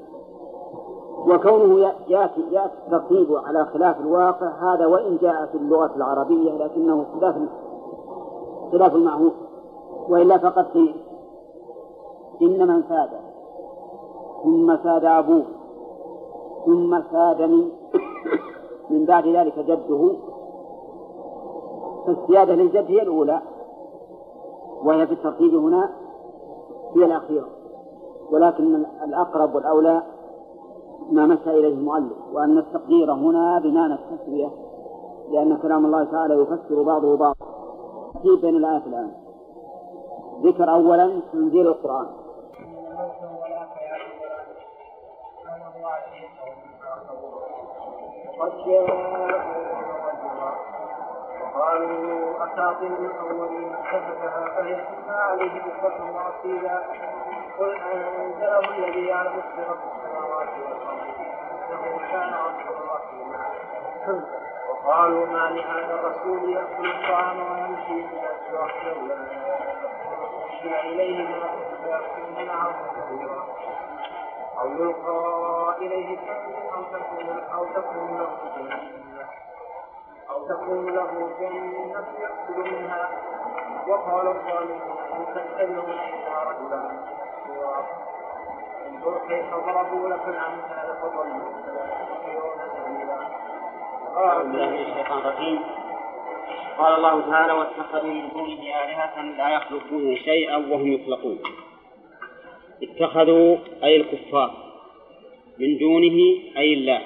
Speaker 1: وكونه يأتي يأتي الترتيب على خلاف الواقع هذا وإن جاء في اللغة العربية لكنه خلاف خلاف المعهود. وإلا فقد قيل. إن من ساد ثم ساد أبوه. ثم سادني (coughs) من بعد ذلك جده. فالسيادة للجد هي الأولى. وهي في الترتيب هنا هي الأخيرة. ولكن الأقرب والأولى ما مشى إليه المؤلف وأن التقدير هنا بمعنى التسوية. لأن كلام الله تعالى يفسر بعضه بعضا. في بين الآيات الآن. ذكر أولا تنزيل القرآن.
Speaker 3: قد وقالوا أساطير الأولين اكتسبها فهي تتلى عليه بكرة وأصيلا قل أنزله الذي يعلم السر السماوات والأرض إنه كان غفورا رحيما وقالوا ما لهذا الرسول يأكل الطعام ويمشي في الأسواق لولا أنزل إليه ما فيكون معه كثيرا أو يلقى إليه كنز أو تكون أو تكون له جنة أو تكون له جنة يأكل منها. وقال الظالمون إن تتبعون إلا رجلا. انظر كيف ضربوا لك الأمثال فضلوا سبيلا
Speaker 1: أعوذ بالله من الشيطان الرجيم. قال الله تعالى واتخذوا من دونه آلهة لا يخلقون شيئا وهم يخلقون. اتخذوا أي الكفار. من دونه أي الله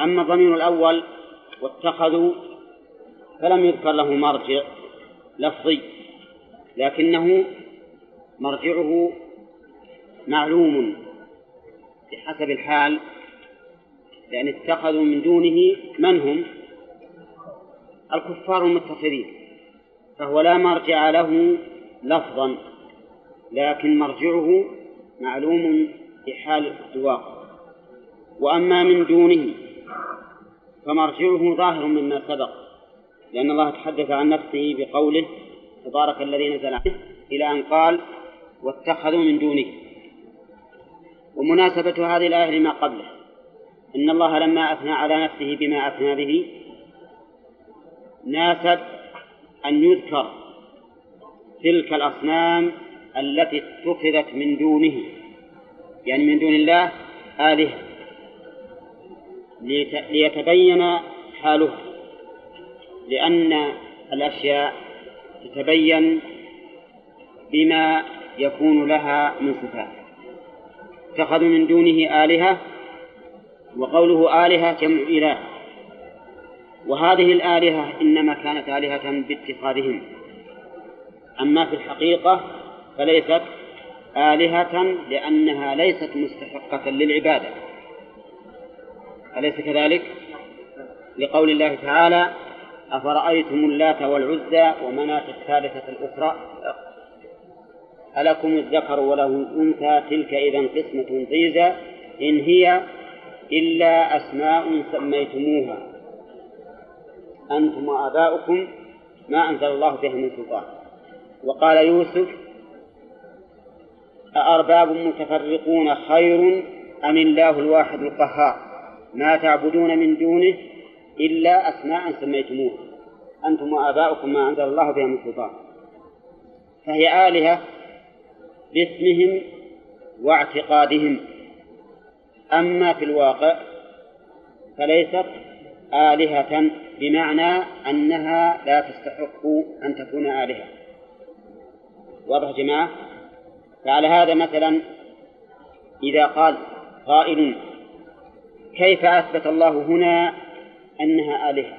Speaker 1: أما الضمير الأول واتخذوا فلم يذكر له مرجع لفظي لكنه مرجعه معلوم بحسب الحال. لأن اتخذوا من دونه من هم؟ الكفار المتخذين فهو لا مرجع له لفظا لكن مرجعه معلوم في حال الواقع وأما من دونه فمرجعه ظاهر مما سبق لأن الله تحدث عن نفسه بقوله تبارك الذي نزل عليه إلى أن قال واتخذوا من دونه. ومناسبة هذه الآية لما قبله. إن الله لما أثنى على نفسه بما أثنى به ناسب أن يذكر تلك الأصنام التي اتخذت من دونه. يعني من دون الله آلهة. ليتبين حالها. لأن الأشياء تتبين بما يكون لها من صفات. اتخذوا من دونه آلهة وقوله آلهة جمع إله؟ وهذه الآلهة إنما كانت آلهة باتخاذهم. أما في الحقيقة فليست آلهة لأنها ليست مستحقة للعبادة. أليس كذلك؟ لقول الله تعالى أفرأيتم اللات والعزى ومناة الثالثة الأخرى؟ ألكم الذكر وله الأنثى تلك إذا قسمة ضيزى إن هي إلا أسماء سميتموها. أنتم وآباؤكم ما أنزل الله بها من سلطان. وقال يوسف أأرباب متفرقون خير أم الله الواحد القهار؟ ما تعبدون من دونه إلا أسماء سميتموها. أنتم وآباؤكم ما أنزل الله بها من سلطان. فهي آلهة باسمهم واعتقادهم. أما في الواقع فليست آلهة بمعنى أنها لا تستحق أن تكون آلهة. واضح جماعة؟ فعلى هذا مثلا إذا قال قائل كيف أثبت الله هنا أنها آلهة؟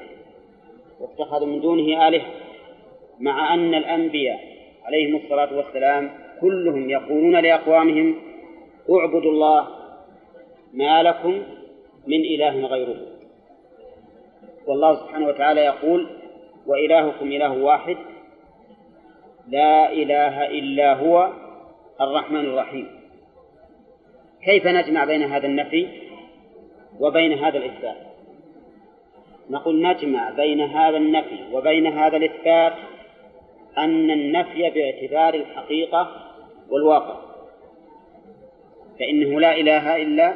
Speaker 1: واتخذوا من دونه آلهة مع أن الأنبياء عليهم الصلاة والسلام كلهم يقولون لأقوامهم اعبدوا الله ما لكم من إله غيره. والله سبحانه وتعالى يقول وإلهكم إله واحد لا إله إلا هو الرحمن الرحيم. كيف نجمع بين هذا النفي وبين هذا الإثبات؟ نقول نجمع بين هذا النفي وبين هذا الإثبات أن النفي باعتبار الحقيقة والواقع فإنه لا إله إلا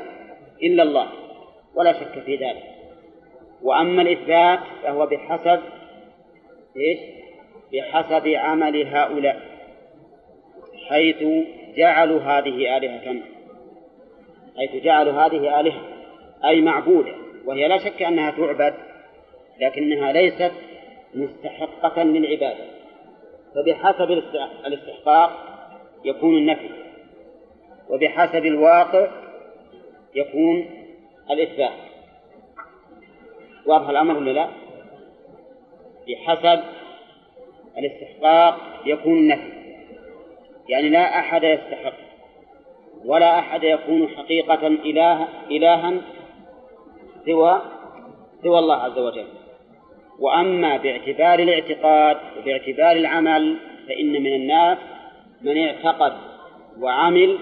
Speaker 1: إلا الله ولا شك في ذلك. وأما الإثبات فهو بحسب إيش؟ بحسب عمل هؤلاء حيث جعلوا هذه آلهة حيث جعلوا هذه آلهة أي معبودة. وهي لا شك أنها تعبد لكنها ليست مستحقة للعبادة. فبحسب الاستحقاق يكون النفي وبحسب الواقع يكون الإثبات. واضح الأمر ولا لا؟ بحسب الاستحقاق يكون النفي. يعني لا أحد يستحق ولا أحد يكون حقيقة إله إلها سوى سوى الله عز وجل. وأما باعتبار الاعتقاد وباعتبار العمل فإن من الناس من اعتقد وعمل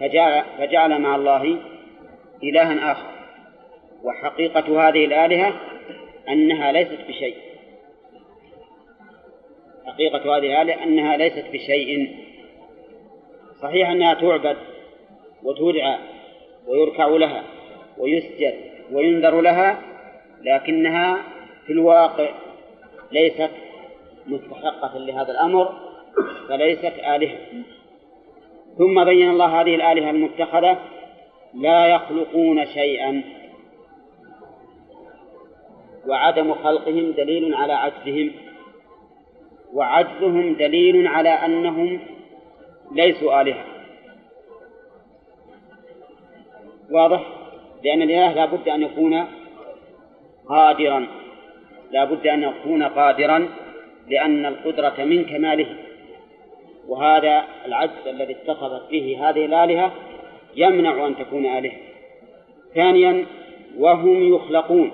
Speaker 1: فجعل, فجعل مع الله إلها آخر. وحقيقة هذه الآلهة أنها ليست بشيء. حقيقة هذه الآلهة أنها ليست بشيء. صحيح أنها تعبد وتدعى ويركع لها ويسجد وينذر لها لكنها في الواقع ليست مستحقة لهذا الأمر فليست آلهة. ثم بين الله هذه الآلهة المتخذة لا يخلقون شيئا. وعدم خلقهم دليل على عجزهم. وعجزهم دليل على أنهم ليسوا آلهة. واضح؟ لأن الإله لا بد أن يكون قادرا. لا بد أن يكون قادرا لأن القدرة من كماله. وهذا العجز الذي اتصفت به هذه الآلهة يمنع أن تكون آلهة. ثانيا وهم يخلقون.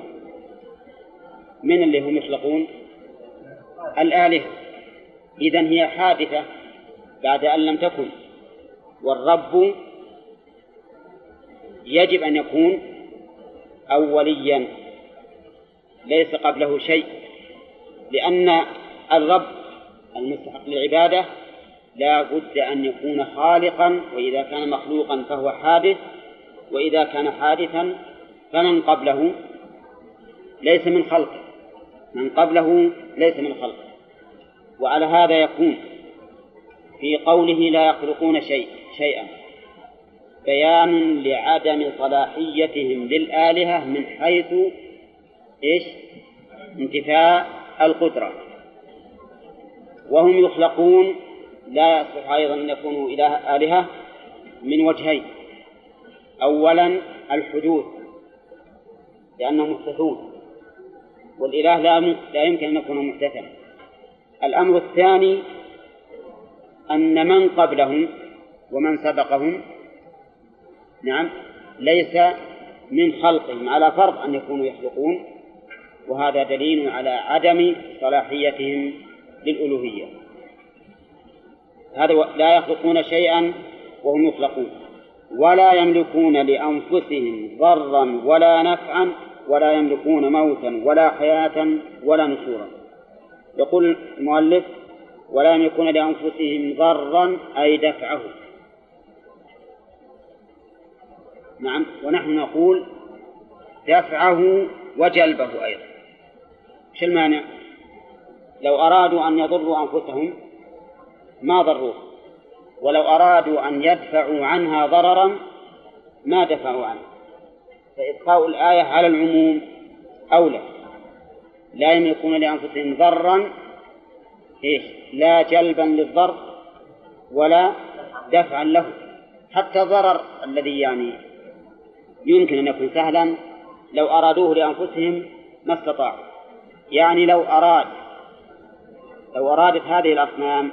Speaker 1: من اللي هم يخلقون؟ الآلهة. إذا هي حادثة بعد أن لم تكن. والرب يجب أن يكون أوليا. ليس قبله شيء. لأن الرب المستحق للعبادة لا بد أن يكون خالقا وإذا كان مخلوقا فهو حادث وإذا كان حادثا فمن قبله ليس من خلقه. من قبله ليس من خلقه. وعلى هذا يكون في قوله لا يخلقون شيء شيئا. بيان لعدم صلاحيتهم للآلهة من حيث إيش؟ انتفاء القدرة. وهم يخلقون لا يصلح أيضا أن يكونوا إله آلهة من وجهين. أولا الحدوث لأنهم محدثون والإله لا لا يمكن أن يكون محدثا الأمر الثاني أن من قبلهم ومن سبقهم نعم ليس من خلقهم. على فرض أن يكونوا يخلقون وهذا دليل على عدم صلاحيتهم للألوهية. هذا لا يخلقون شيئا وهم يخلقون. ولا يملكون لأنفسهم ضرا ولا نفعا ولا يملكون موتا ولا حياة ولا نشورا. يقول المؤلف ولا يملكون لأنفسهم ضرا أي دفعه نعم. ونحن نقول دفعه وجلبه أيضا. إيش المانع؟ لو أرادوا أن يضروا أنفسهم ما ضروه ولو أرادوا أن يدفعوا عنها ضررا ما دفعوا عنه. فإبقاء الآية على العموم أولى. لا يملكون لأنفسهم ضرا إيش؟ لا جلبا للضر ولا دفعا له. حتى الضرر الذي يعني يمكن أن يكون سهلا لو أرادوه لأنفسهم ما استطاعوا. يعني لو أراد لو أرادت هذه الأصنام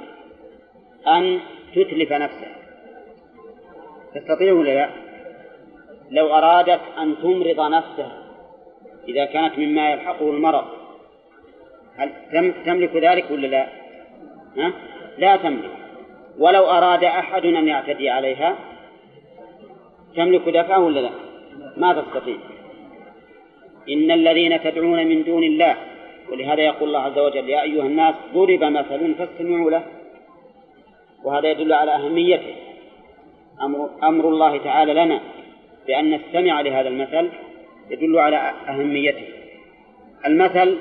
Speaker 1: أن تتلف نفسها تستطيع ولا لا؟ لو أرادت أن تمرض نفسها إذا كانت مما يلحقه المرض هل تملك ذلك ولا لا؟ ها؟ لا تملك ولو أراد أحد أن يعتدي عليها تملك دفعه ولا لا؟ ما تستطيع إن الذين تدعون من دون الله ولهذا يقول الله عز وجل يا أيها الناس ضرب مثل فاستمعوا له وهذا يدل على أهميته. أمر, أمر الله تعالى لنا بأن نستمع لهذا المثل يدل على أهميته. المثل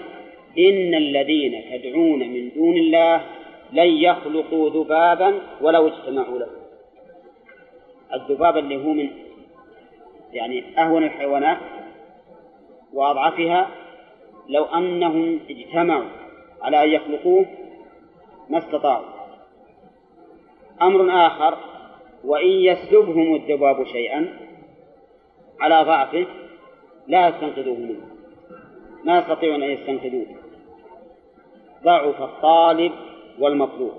Speaker 1: إن الذين تدعون من دون الله لن يخلقوا ذبابا ولو اجتمعوا له. الذباب اللي هو من يعني أهون الحيوانات وأضعفها لو أنهم اجتمعوا على أن يخلقوه ما استطاعوا. أمر آخر وإن يسلبهم الذباب شيئا على ضعفه لا يستنقذوه منه. ما يستطيعون أن يستنقذوه. ضعف الطالب والمطلوب.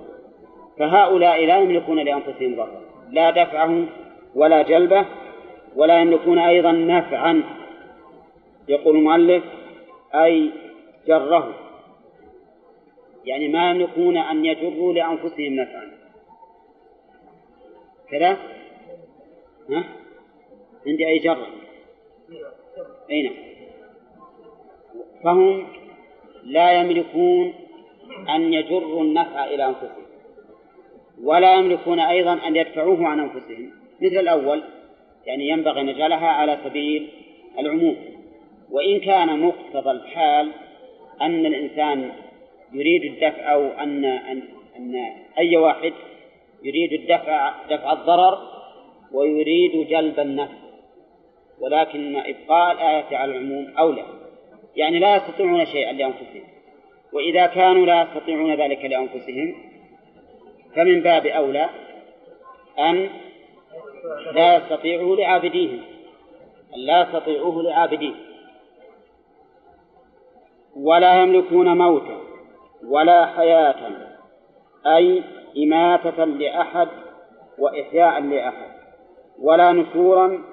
Speaker 1: فهؤلاء لا يملكون لأنفسهم ضرا لا دفعهم ولا جلبه ولا يملكون أيضا نفعا. يقول المؤلف أي جره يعني ما يملكون أن يجروا لأنفسهم نفعا. كذا؟ ها؟ عندي أي جر أي نعم. فهم لا يملكون أن يجروا النفع إلى أنفسهم ولا يملكون أيضا أن يدفعوه عن أنفسهم. مثل الأول يعني ينبغي أن نجعلها على سبيل العموم. وإن كان مقتضى الحال أن الإنسان يريد الدفع أو أن أن, أن أي واحد يريد الدفع دفع الضرر ويريد جلب النفع. ولكن إبقاء الآية على العموم أولى. يعني لا يستطيعون شيئا لأنفسهم. وإذا كانوا لا يستطيعون ذلك لأنفسهم فمن باب أولى أن لا يستطيعوا لعابديهم. أن لا يستطيعوه لعابديه. ولا يملكون موتا ولا حياة. أي إماتة لأحد وإحياء لأحد ولا نشورا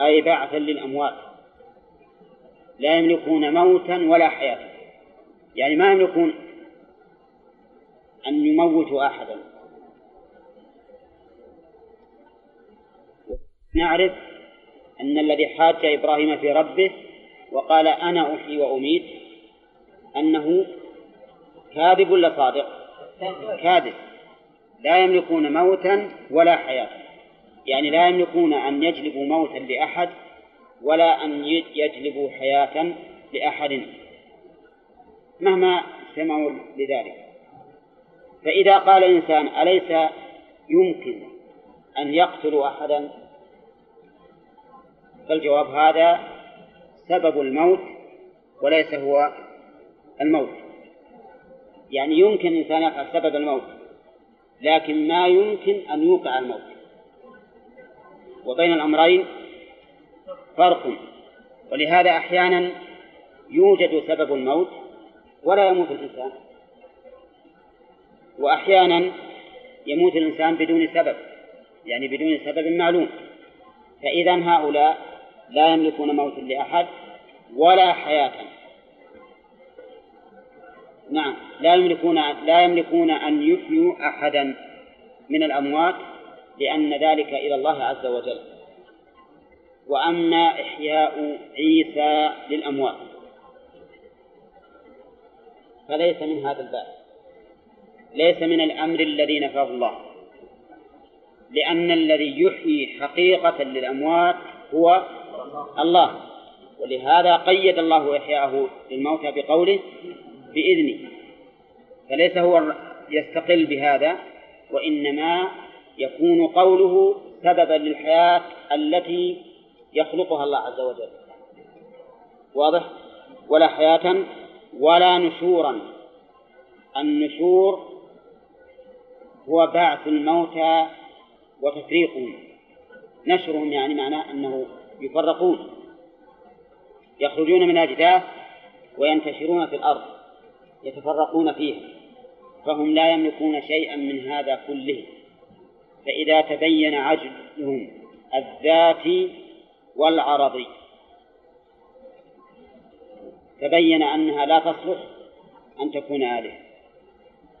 Speaker 1: أي بعثا للأموات. لا يملكون موتا ولا حياة. يعني ما يملكون أن يموتوا أحدا. نعرف أن الذي حاج إبراهيم في ربه وقال أنا أحيي وأميت أنه كاذب ولا صادق؟ كاذب. لا يملكون موتا ولا حياة. يعني لا يملكون أن يجلبوا موتا لأحد ولا أن يجلبوا حياة لأحد. مهما سمعوا لذلك. فإذا قال إنسان أليس يمكن أن يقتلوا أحدا؟ فالجواب هذا سبب الموت وليس هو الموت. يعني يمكن الإنسان يفعل سبب الموت. لكن ما يمكن أن يوقع الموت. وبين الأمرين فرق. ولهذا أحيانا يوجد سبب الموت ولا يموت الإنسان. وأحيانا يموت الإنسان بدون سبب يعني بدون سبب معلوم. فإذا هؤلاء لا يملكون موتا لأحد ولا حياة. نعم. لا يملكون لا يملكون أن يحيوا أحدا من الأموات لأن ذلك إلى الله عز وجل. وأما إحياء عيسى للأموات. فليس من هذا الباب. ليس من الأمر الذي نفاه الله. لأن الذي يحيي حقيقة للأموات هو الله. ولهذا قيد الله إحياءه للموتى بقوله بإذنه. فليس هو يستقل بهذا وإنما يكون قوله سببا للحياة التي يخلقها الله عز وجل. واضح؟ ولا حياة ولا نشورا. النشور هو بعث الموتى وتفريقهم. نشرهم يعني معناه أنه يفرقون. يخرجون من الأجداث وينتشرون في الأرض. يتفرقون فيها فهم لا يملكون شيئا من هذا كله. فإذا تبين عجزهم الذاتي والعرضي تبين أنها لا تصلح أن تكون آلهة.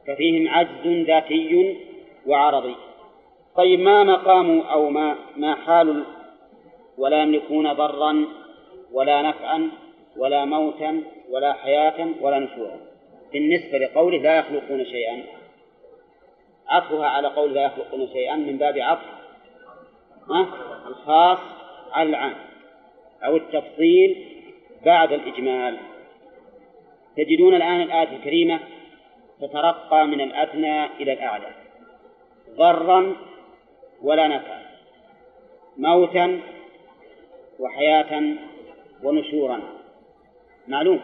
Speaker 1: ففيهم عجز ذاتي وعرضي طيب ما مقام أو ما ما حال ولا يملكون ضرا ولا نفعا ولا موتا ولا حياة ولا نشورا؟ بالنسبة لقوله لا يخلقون شيئا عطفها على قول لا يخلقون شيئا من باب عطف الخاص على العام أو التفصيل بعد الإجمال. تجدون الآن الآية الكريمة تترقى من الأدنى إلى الأعلى. ضرا ولا نفعا موتا وحياة ونشورا. معلوم؟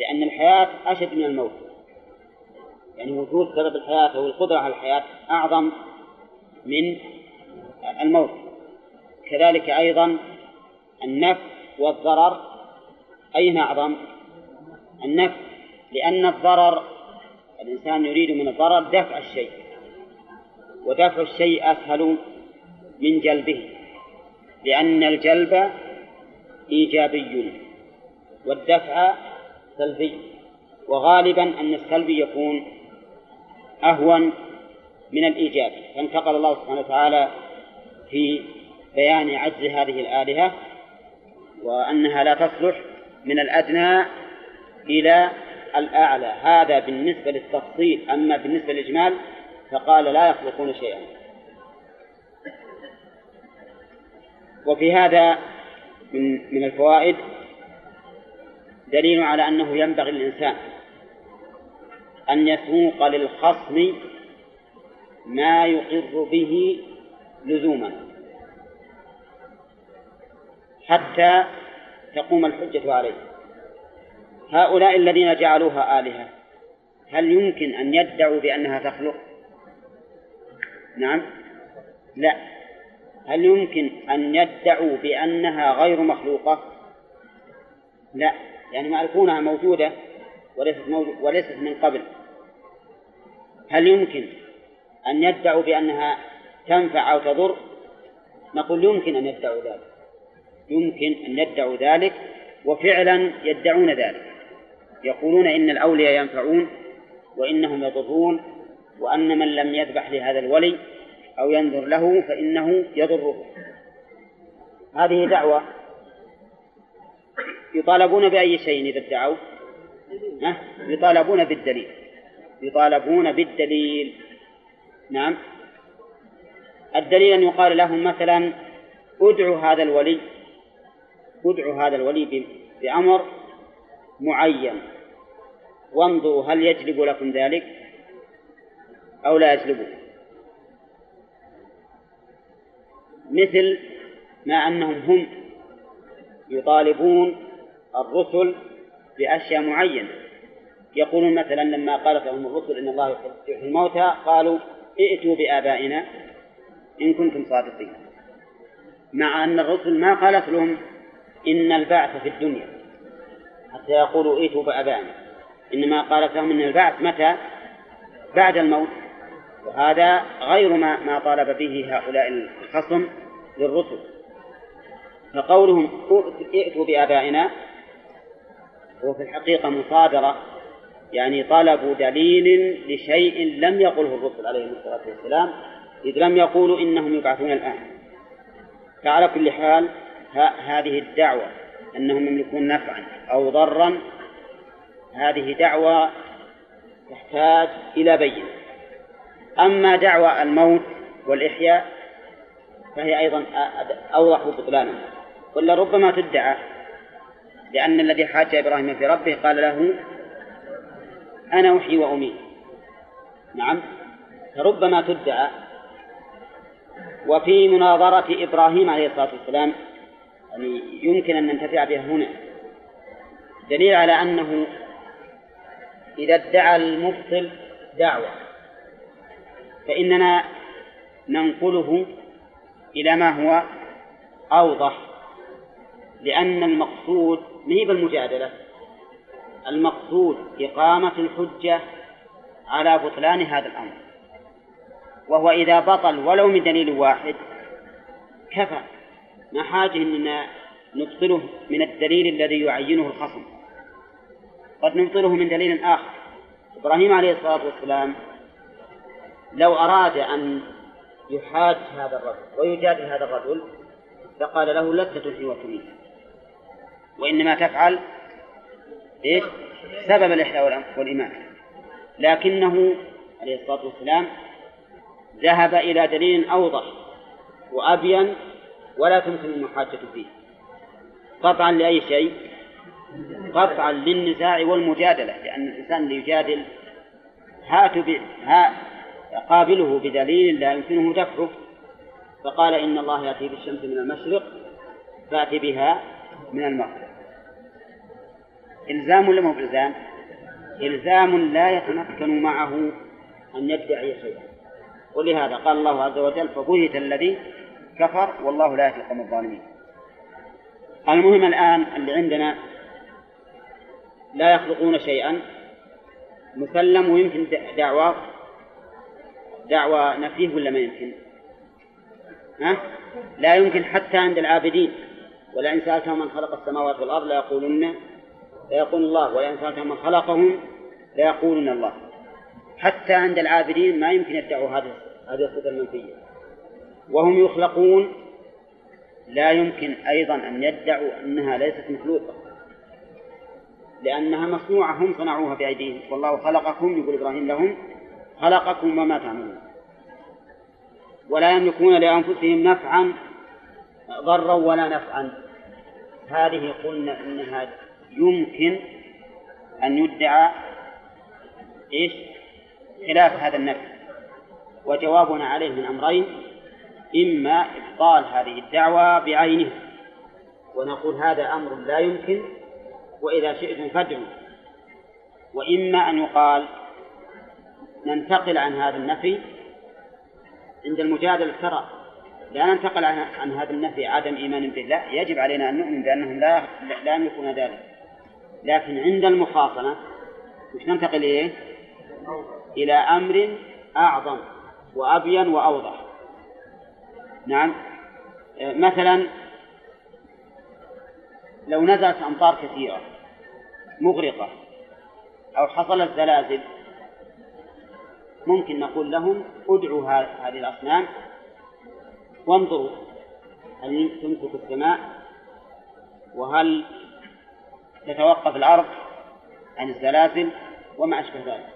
Speaker 1: لأن الحياة أشد من الموت. يعني وجود سبب الحياة أو القدرة على الحياة أعظم من الموت. كذلك أيضا النفع والضرر. أين أعظم؟ النفع لأن الضرر الإنسان يريد من الضرر دفع الشيء ودفع الشيء أسهل من جلبه لأن الجلب إيجابي والدفع سلبي وغالبا أن السلبي يكون أهون من الإيجاب. فانتقل الله سبحانه وتعالى في بيان عجز هذه الآلهة وأنها لا تصلح من الأدنى إلى الأعلى. هذا بالنسبة للتفصيل. أما بالنسبة للإجمال فقال لا يخلقون شيئا. وفي هذا من من الفوائد دليل على أنه ينبغي للإنسان أن يسوق للخصم ما يقر به لزوما حتى تقوم الحجة عليه هؤلاء الذين جعلوها آلهة هل يمكن أن يدعوا بأنها تخلق؟ نعم لا هل يمكن أن يدعوا بأنها غير مخلوقة؟ لا يعني مع كونها موجودة وليست, موجود وليست من قبل. هل يمكن أن يدعوا بأنها تنفع أو تضر؟ نقول يمكن أن يدعوا ذلك. يمكن أن يدعوا ذلك وفعلا يدعون ذلك. يقولون إن الأولياء ينفعون وإنهم يضرون وأن من لم يذبح لهذا الولي أو ينظر له فإنه يضره. هذه دعوة يطالبون بأي شيء إذا ادعوا؟ يطالبون بالدليل. يطالبون بالدليل. نعم. الدليل أن يقال لهم مثلا ادعوا هذا الولي ادعوا هذا الولي بأمر معين. وانظروا هل يجلب لكم ذلك أو لا يجلبه. مثل ما أنهم هم يطالبون الرسل بأشياء معينة. يقولون مثلا لما قالت لهم الرسل إن الله يحيي الموتى قالوا ائتوا بآبائنا إن كنتم صادقين. مع أن الرسل ما قالت لهم إن البعث في الدنيا حتى يقولوا ائتوا بآبائنا. إنما قالت لهم إن البعث متى؟ بعد الموت. وهذا غير ما ما طالب به هؤلاء الخصم للرسل. فقولهم ائتوا بآبائنا. هو في الحقيقة مصادرة يعني طلبوا دليل لشيء لم يقله الرسل عليهم الصلاة والسلام إذ لم يقولوا إنهم يبعثون الآن. فعلى كل حال هذه الدعوة أنهم يملكون نفعا أو ضرا هذه دعوة تحتاج إلى بينة. أما دعوى الموت والإحياء فهي أيضا أوضح بطلانا ولا ربما تدعى؟ لأن الذي حاج إبراهيم في ربه قال له أنا أحيي وأميت. نعم. فربما تدعى. وفي مناظرة إبراهيم عليه الصلاة والسلام يعني يمكن أن ننتفع بها هنا دليل على أنه إذا ادعى المبطل دعوة. فإننا ننقله إلى ما هو أوضح. لأن المقصود ما بالمجادلة المقصود إقامة الحجة على بطلان هذا الأمر. وهو إذا بطل ولو من دليل واحد كفى ما حاجة أننا نبطله من الدليل الذي يعينه الخصم. قد نبطله من دليل آخر. إبراهيم عليه الصلاة والسلام لو أراد أن يحاج هذا الرجل ويجادل هذا الرجل فقال له لست تحيي وتميت. وإنما تفعل إيش؟ سبب الإحياء والإيمان لكنه عليه الصلاة والسلام ذهب إلى دليل أوضح وأبين ولا تمكن المحاجة فيه قطعا لأي شيء قطعا للنزاع والمجادلة لأن الإنسان اللي يجادل هات. ها قابله بدليل لا يمكنه دفعه فقال إن الله يأتي بالشمس من المشرق فأتي بها من المغرب إلزام ولا مو بإلزام؟ إلزام لا يتمكن معه أن يدعي شيئا ولهذا قال الله عز وجل فبهت الذي كفر والله لا يهدي القوم الظالمين المهم الآن اللي عندنا لا يخلقون شيئا مسلم ويمكن دعوة دعوة نفيه ولا ما يمكن؟ ها؟ لا يمكن حتى عند العابدين ولئن سألتهم من خلق السماوات والأرض ليقولن ليقول الله ولئن سألتهم من خلقهم ليقولن الله. حتى عند العابدين ما يمكن يدعوا هذه هذه الصفة المنفية. وهم يخلقون لا يمكن أيضا أن يدعوا أنها ليست مخلوقة. لأنها مصنوعة هم صنعوها بأيديهم والله خلقكم يقول إبراهيم لهم خلقكم وما تعملون. ولا يملكون لأنفسهم نفعا ضرا ولا نفعا. هذه قلنا إنها يمكن أن يدعى إيش؟ خلاف هذا النفي. وجوابنا عليه من أمرين. إما إبطال هذه الدعوة بعينه. ونقول هذا أمر لا يمكن وإذا شئتم فادعوا. وإما أن يقال ننتقل عن هذا النفي عند المجادلة ترى لا ننتقل عن هذا النفي عدم إيمان لا يجب علينا أن نؤمن بأنهم لا لا يملكون ذلك. لكن عند المخاصمة مش ننتقل إليه إلى أمر أعظم وأبين وأوضح. نعم. مثلا لو نزلت أمطار كثيرة مغرقة أو حصلت زلازل ممكن نقول لهم ادعوا هذه الأصنام وانظروا هل تمسك السماء وهل تتوقف الأرض عن الزلازل وما أشبه ذلك.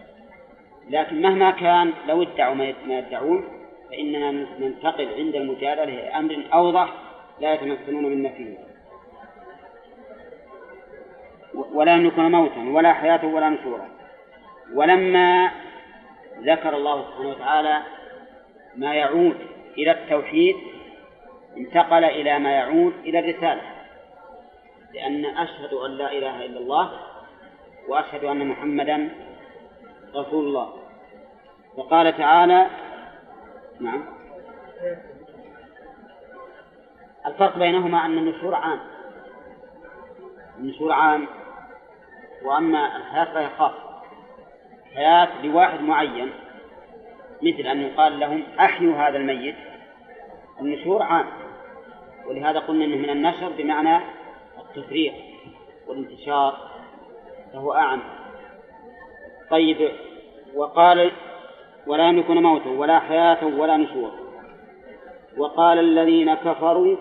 Speaker 1: لكن مهما كان لو ادعوا ما يدعون فإننا ننتقل عند المجادلة إلى أمر أوضح لا يتمكنون من نفيه ولا يملكون موتا ولا حياة ولا نشورا. ولما ذكر الله سبحانه وتعالى ما يعود إلى التوحيد انتقل إلى ما يعود إلى الرسالة. لأن أشهد أن لا إله إلا الله وأشهد أن محمدا رسول الله. وقال تعالى نعم. الفرق بينهما أن النشور عام. النشور عام وأما الحياة فهي خاصة. حياة لواحد معين مثل أن يقال لهم أحيوا هذا الميت النشور عام. ولهذا قلنا أنه من النشر بمعنى التفريق والانتشار فهو أعم طيب وقال ولا يملكون موتا ولا حياة ولا نشور. وقال الذين كفروا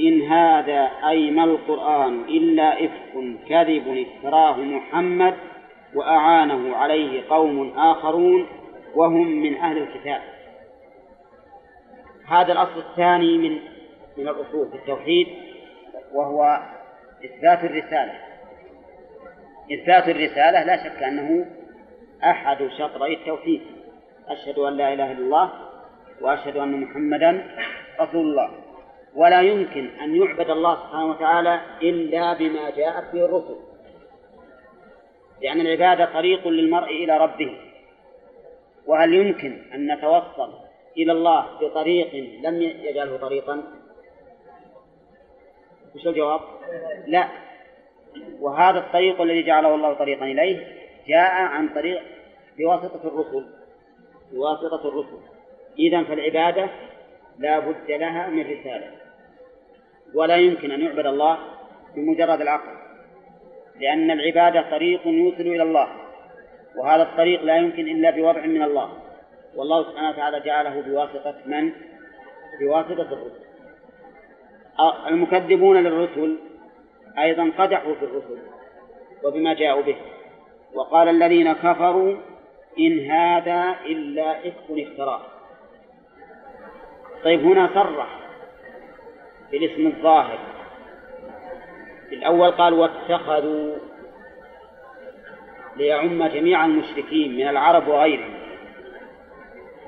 Speaker 1: إن هذا أي ما القرآن إلا إفك كذب افتراه محمد وأعانه عليه قوم آخرون وهم من أهل الكتاب. هذا الأصل الثاني من من الأصول في التوحيد وهو إثبات الرسالة. إثبات الرسالة لا شك أنه أحد شطري التوحيد. أشهد أن لا إله إلا الله وأشهد أن محمدا رسول الله ولا يمكن أن يعبد الله سبحانه وتعالى إلا بما جاءت به الرسل. لأن العبادة طريق للمرء إلى ربه. وهل يمكن أن نتوصل إلى الله بطريق لم يجعله طريقا؟ وش الجواب؟ لا. وهذا الطريق الذي جعله الله طريقا إليه جاء عن طريق بواسطة الرسل. بواسطة الرسل. إذا فالعبادة لا بد لها من رسالة. ولا يمكن أن يعبد الله بمجرد العقل. لأن العبادة طريق يوصل إلى الله. وهذا الطريق لا يمكن إلا بوضع من الله. والله سبحانه وتعالى جعله بواسطة من؟ بواسطة الرسل. المكذبون للرسل أيضا قدحوا في الرسل وبما جاءوا به. وقال الذين كفروا إن هذا إلا إفك افتراه طيب هنا صرح بالاسم الظاهر. الأول قال واتخذوا ليعم جميع المشركين من العرب وغيرهم.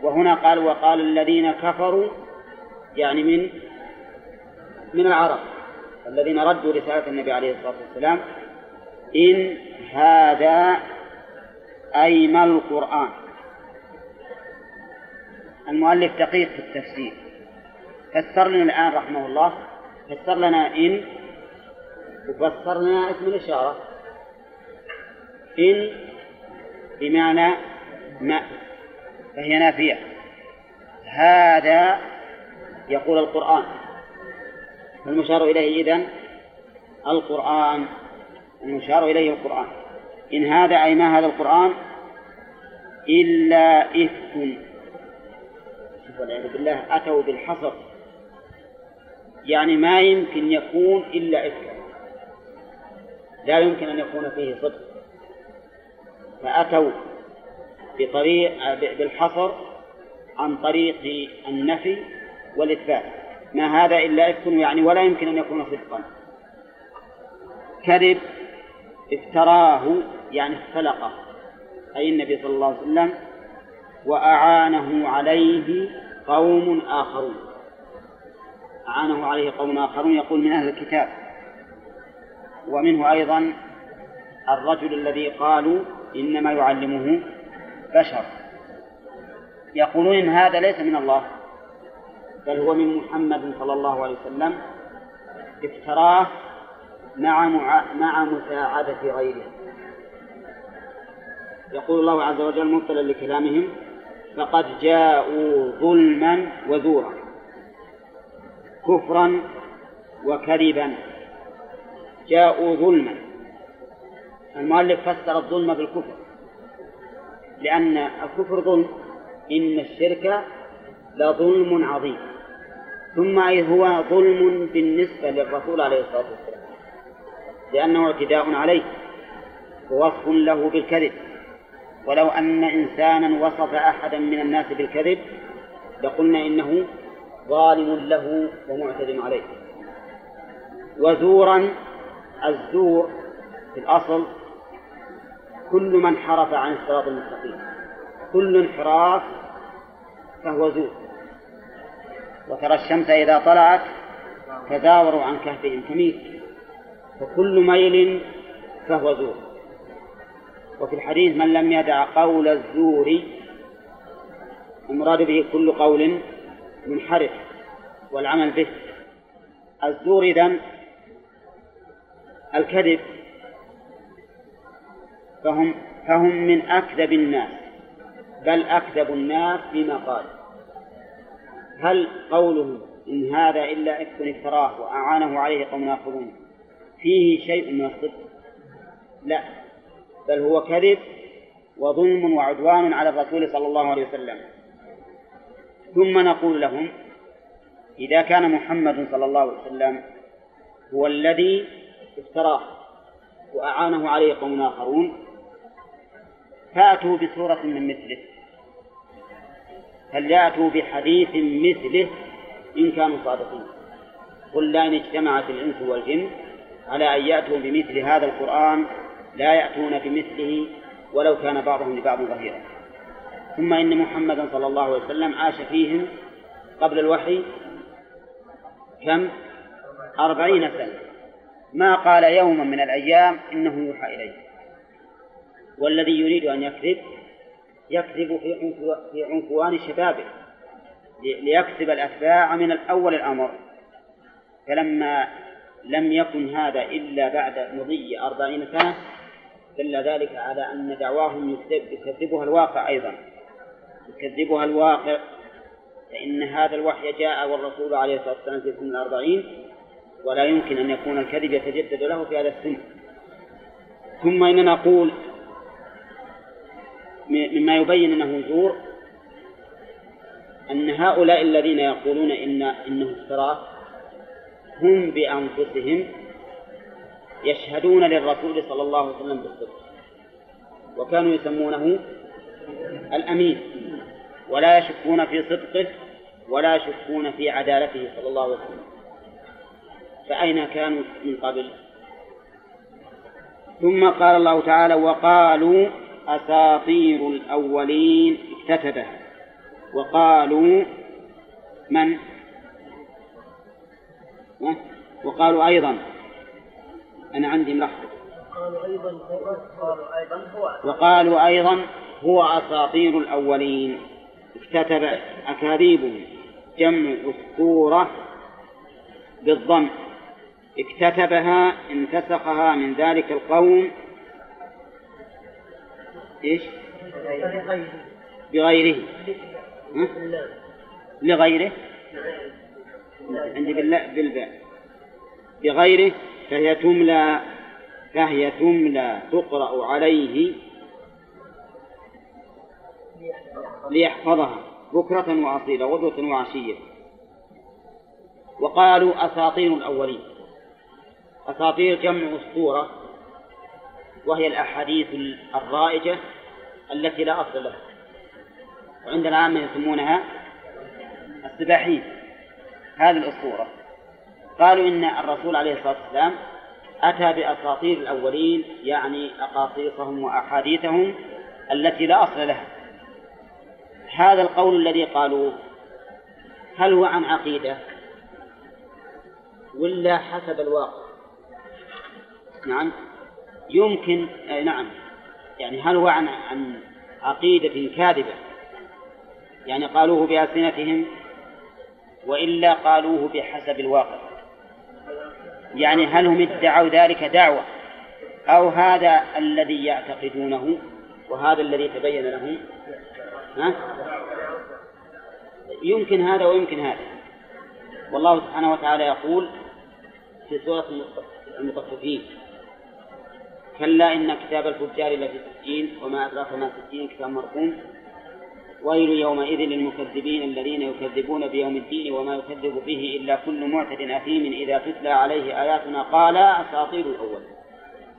Speaker 1: وهنا قال وقال الذين كفروا يعني من من العرب الذين ردوا رسالة النبي عليه الصلاة والسلام إن هذا أي ما القرآن. المؤلف دقيق في التفسير. فسر لنا الآن رحمه الله فسر لنا إن وفسر لنا اسم الإشارة. إن بمعنى ما فهي نافية. هذا يقول القرآن. المشار إليه إذن القرآن. المشار إليه القرآن. إن هذا أي ما هذا القرآن؟ إلا إفك والعياذ بالله أتوا بالحصر. يعني ما يمكن يكون إلا إفك لا يمكن أن يكون فيه صدق. فأتوا بطريق بالحصر عن طريق النفي والإثبات. ما هذا إلا إفك يعني ولا يمكن أن يكون صدقا. كذب افتراه يعني اختلقه. أي النبي صلى الله عليه وسلم وأعانه عليه قوم آخرون. أعانه عليه قوم آخرون يقول من أهل الكتاب. ومنه أيضا الرجل الذي قالوا إنما يعلمه بشر. يقولون إن هذا ليس من الله. بل هو من محمد صلى الله عليه وسلم افتراه مع مع مساعدة غيره. يقول الله عز وجل مبتلا لكلامهم فقد جاءوا ظلما وزورا كفرا وكذبا. جاءوا ظلما. المؤلف فسر الظلم بالكفر لأن الكفر ظلم إن الشرك لظلم عظيم. ثم هو ظلم بالنسبة للرسول عليه الصلاة والسلام. لأنه اعتداء عليه ووصف له بالكذب. ولو أن إنسانا وصف أحدا من الناس بالكذب لقلنا إنه ظالم له ومعتد عليه. وزورا الزور في الأصل كل من حرف عن الصراط المستقيم. كل انحراف فهو زور. وترى الشمس إذا طلعت تزاوروا عن كهفهم تميل فكل ميل فهو زور. وفي الحديث من لم يدع قول الزور المراد به كل قول منحرف والعمل به. الزور إذن الكذب. فهم فهم من أكذب الناس بل أكذب الناس بما قال. هل قوله إن هذا إلا إفك افتراه وأعانه عليه قوم آخرون فيه شيء من الصدق. لا. بل هو كذب وظلم وعدوان على الرسول صلى الله عليه وسلم. ثم نقول لهم إذا كان محمد صلى الله عليه وسلم هو الذي افتراه وأعانه عليه قوم آخرون فأتوا بسورة من مثله. فليأتوا بحديث مثله؟ إن كانوا صادقين. قل لئن اجتمعت الإنس والجن على أن يأتوا بمثل هذا القرآن لا يأتون بمثله ولو كان بعضهم لبعض ظهيرا. ثم إن محمدا صلى الله عليه وسلم عاش فيهم قبل الوحي كم؟ أربعين سنة. ما قال يوما من الأيام إنه يوحى إليه. والذي يريد أن يكذب يكذب في عنفوان شبابه ليكسب الأتباع من الأول الأمر. فلما لم يكن هذا إلا بعد مضي أربعين سنة دل ذلك على أن دعواهم يكذبها الواقع أيضا. يكذبها الواقع فإن هذا الوحي جاء والرسول عليه الصلاة والسلام في سن الأربعين ولا يمكن أن يكون الكذب يتجدد له في هذا السن. ثم إننا نقول مما يبين أنه زور أن هؤلاء الذين يقولون إن إنه افتراء هم بأنفسهم يشهدون للرسول صلى الله عليه وسلم بالصدق وكانوا يسمونه الأمين ولا يشكون في صدقه ولا يشكون في عدالته صلى الله عليه وسلم. فأين كانوا من قبل؟ ثم قال الله تعالى وقالوا أساطير الأولين اكتتبها. وقالوا من؟ وقالوا أيضا. أنا عندي ملخص. وقالوا أيضا هو أساطير الأولين. اكتتب أكاذيبهم. جمع أسطورة بالضم. اكتتبها انتسخها من ذلك القوم. إيش؟ بغيره. لغيره. عندي بالله بالباء. بغيره فهي تملى فهي تملى تقرأ عليه ليحفظها. بكرة وأصيلة غدوة وعشية. وقالوا أساطير الأولين. أساطير جمع أسطورة وهي الأحاديث الرائجة التي لا أصل لها. وعندنا عامة يسمونها السباحين. هذه الأسطورة. قالوا إن الرسول عليه الصلاة والسلام أتى بأساطير الأولين يعني أقاصيصهم وأحاديثهم التي لا أصل لها. هذا القول الذي قالوه هل هو عن عقيدة؟ ولا حسب الواقع؟ نعم. يمكن نعم. يعني هل هو عن عن عقيدة كاذبة؟ يعني قالوه بألسنتهم وإلا قالوه بحسب الواقع. يعني هل هم ادعوا ذلك دعوة أو هذا الذي يعتقدونه وهذا الذي تبين لهم؟ ها؟ يمكن هذا ويمكن هذا. والله سبحانه وتعالى يقول في سورة المطففين كلا إن كتاب الفجار لفي سجين وما أدراك ما سجين كتاب مرقوم. ويل يومئذ للمكذبين الذين يكذبون بيوم الدين وما يكذب به إلا كل معتد أثيم إذا تتلى عليه آياتنا قال أساطير الأولين.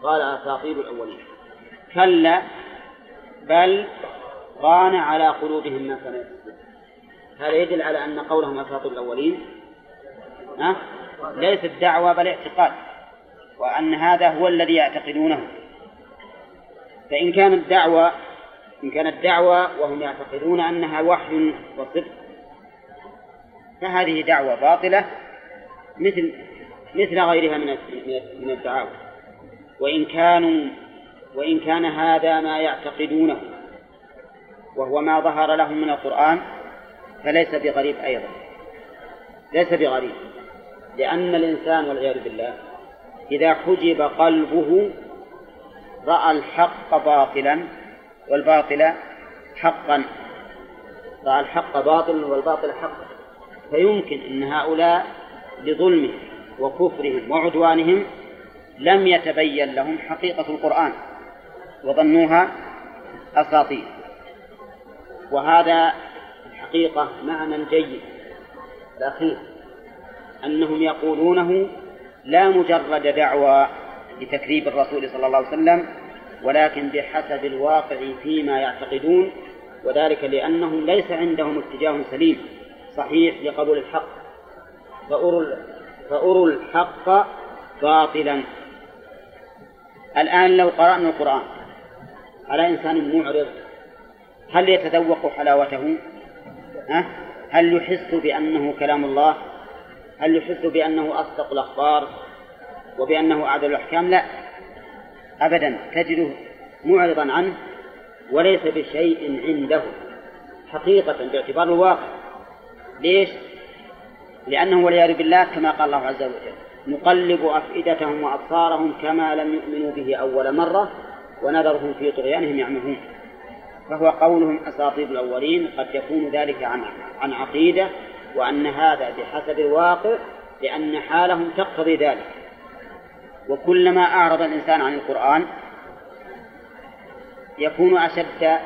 Speaker 1: قال أساطير الأولين. كلا بل ران على قلوبهم ما كانوا هذا يدل على أن قولهم أساطير الأولين؟ ليست دعوة بل اعتقاد. وأن هذا هو الذي يعتقدونه. فإن كانت دعوة إن كانت دعوة وهم يعتقدون أنها وحي وصدق فهذه دعوة باطلة مثل مثل غيرها من من الدعاوى. وإن كانوا وإن كان هذا ما يعتقدونه وهو ما ظهر لهم من القرآن فليس بغريب أيضا. ليس بغريب لأن الإنسان والعياذ بالله إذا حجب قلبه رأى الحق باطلا والباطل حقا. رأى الحق باطلا والباطل حقا. فيمكن أن هؤلاء بظلمهم وكفرهم وعدوانهم لم يتبين لهم حقيقة القرآن وظنوها أساطير. وهذا الحقيقة معنى جيد الأخير أنهم يقولونه لا مجرد دعوى لتكذيب الرسول صلى الله عليه وسلم ولكن بحسب الواقع فيما يعتقدون وذلك لأنهم ليس عندهم اتجاه سليم صحيح لقبول الحق فأروا فأروا الحق باطلا الآن لو قرأنا القرآن على إنسان معرض هل يتذوق حلاوته؟ هل يحس بأنه كلام الله؟ هل يحس بأنه أصدق الأخبار وبأنه أعدل الأحكام؟ لا. أبدا. تجده معرضا عنه وليس بشيء عنده. حقيقة باعتبار الواقع. ليش؟ لأنه والعياذ بالله كما قال الله عز وجل نقلب أفئدتهم وأبصارهم كما لم يؤمنوا به أول مرة ونذرهم في طغيانهم يعمهون. فهو قولهم أساطير الأولين قد يكون ذلك عن عن عقيدة وأن هذا بحسب الواقع لأن حالهم تقتضي ذلك وكلما أعرض الإنسان عن القرآن يكون أشد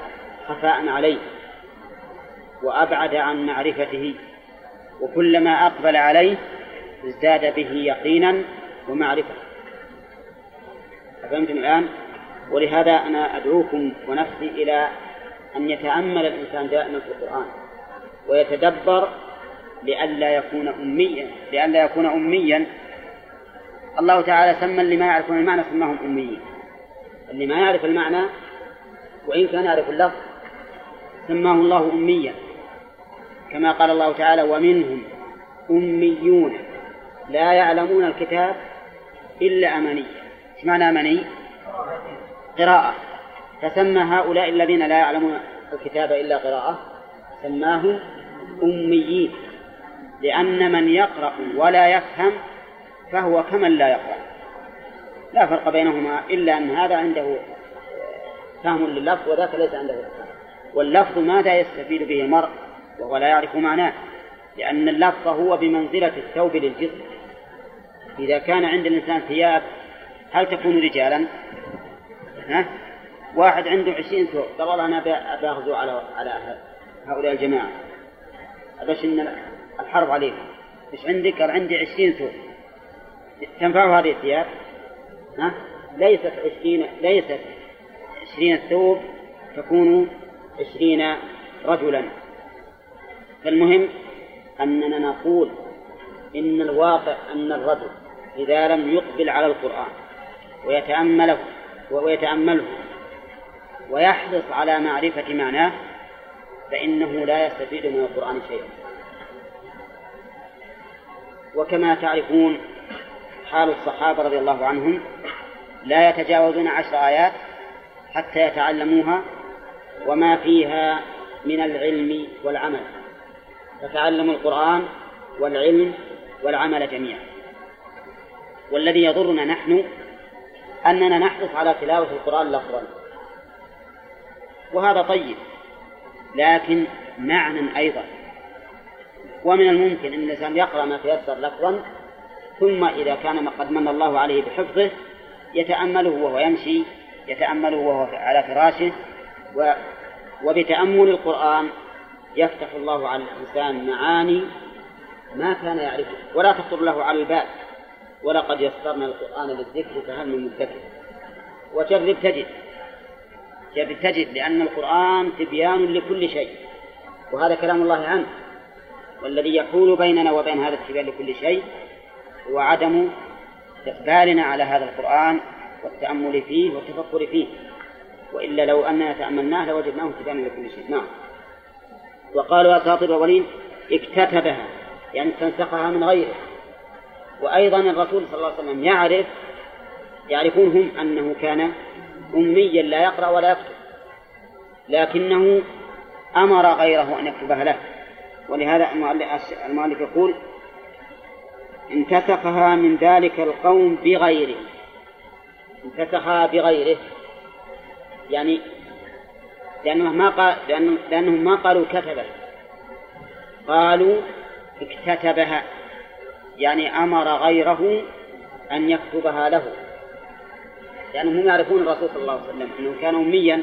Speaker 1: خفاء عليه وأبعد عن معرفته وكلما أقبل عليه ازداد به يقينا ومعرفة فهمتم الآن؟ ولهذا أنا أدعوكم ونفسي إلى أن يتأمل الإنسان دائما في القرآن ويتدبر لئلا يكون أميا لئلا يكون أميا. الله تعالى سمى اللي ما يعرفون المعنى سماهم أميين. اللي ما يعرف المعنى وإن كان يعرف اللفظ سماه الله أميا. كما قال الله تعالى ومنهم أميون لا يعلمون الكتاب إلا أماني إيش معنى أماني؟ قراءة. فسمى هؤلاء الذين لا يعلمون الكتاب إلا قراءة سماهم أميين. لأن من يقرأ ولا يفهم فهو كمن لا يقرأ. لا فرق بينهما إلا أن هذا عنده فهم لللفظ وذاك ليس عنده فهم. واللفظ ماذا يستفيد به المرء وهو لا يعرف معناه؟ لأن اللفظ هو بمنزلة الثوب للجسم. إذا كان عند الإنسان ثياب هل تكون رجالا؟ ها؟ واحد عنده عشرين ثوب قال والله أنا بأغزو على على هؤلاء الجماعة. بس إن الحرب عليهم إيش عندك؟ قال عندي عشرين ثوب تنفع هذه الثياب؟ ها؟ ليست عشرين ليست عشرين ثوب تكون عشرين رجلا فالمهم أننا نقول إن الواقع أن الرجل إذا لم يقبل على القرآن ويتأمله ويتأمله ويحرص على معرفة معناه فإنه لا يستفيد من القرآن شيئا وكما تعرفون حال الصحابة رضي الله عنهم لا يتجاوزون عشر آيات حتى يتعلموها وما فيها من العلم والعمل. فتعلموا القرآن والعلم والعمل جميعا. والذي يضرنا نحن أننا نحرص على تلاوة القرآن لفظا. وهذا طيب لكن معنى أيضا. ومن الممكن أن الإنسان يقرأ ما تيسر لفظا ثم إذا كان قد من الله عليه بحفظه يتأمله وهو يمشي يتأمله وهو على فراشه و وبتأمل القرآن يفتح الله على الإنسان معاني ما كان يعرفها ولا تخطر له على البال ولقد يسرنا القرآن للذكر فهل من مدكر؟ وجرب تجد. جرب تجد لأن القرآن تبيان لكل شيء. وهذا كلام الله عنه. والذي يحول بيننا وبين هذا التبيان لكل شيء هو عدم إقبالنا على هذا القرآن والتأمل فيه والتفكر فيه. وإلا لو أننا تأملناه لوجدناه تبيانا لكل شيء. نعم. وقالوا أساطير الأولين اكتتبها يعني استنسخها من غيره. وأيضا الرسول صلى الله عليه وسلم يعرف يعرفون هم أنه كان أميا لا يقرأ ولا يكتب لكنه أمر غيره أن يكتبها له. ولهذا المؤلف يقول انتسخها من ذلك القوم بغيره. انتسخها بغيره. يعني لأنه ما قال لأنه لأنهم ما قالوا كتبه. قالوا اكتتبها. يعني أمر غيره أن يكتبها له. لأنهم يعرفون الرسول صلى الله عليه وسلم أنه كان أميا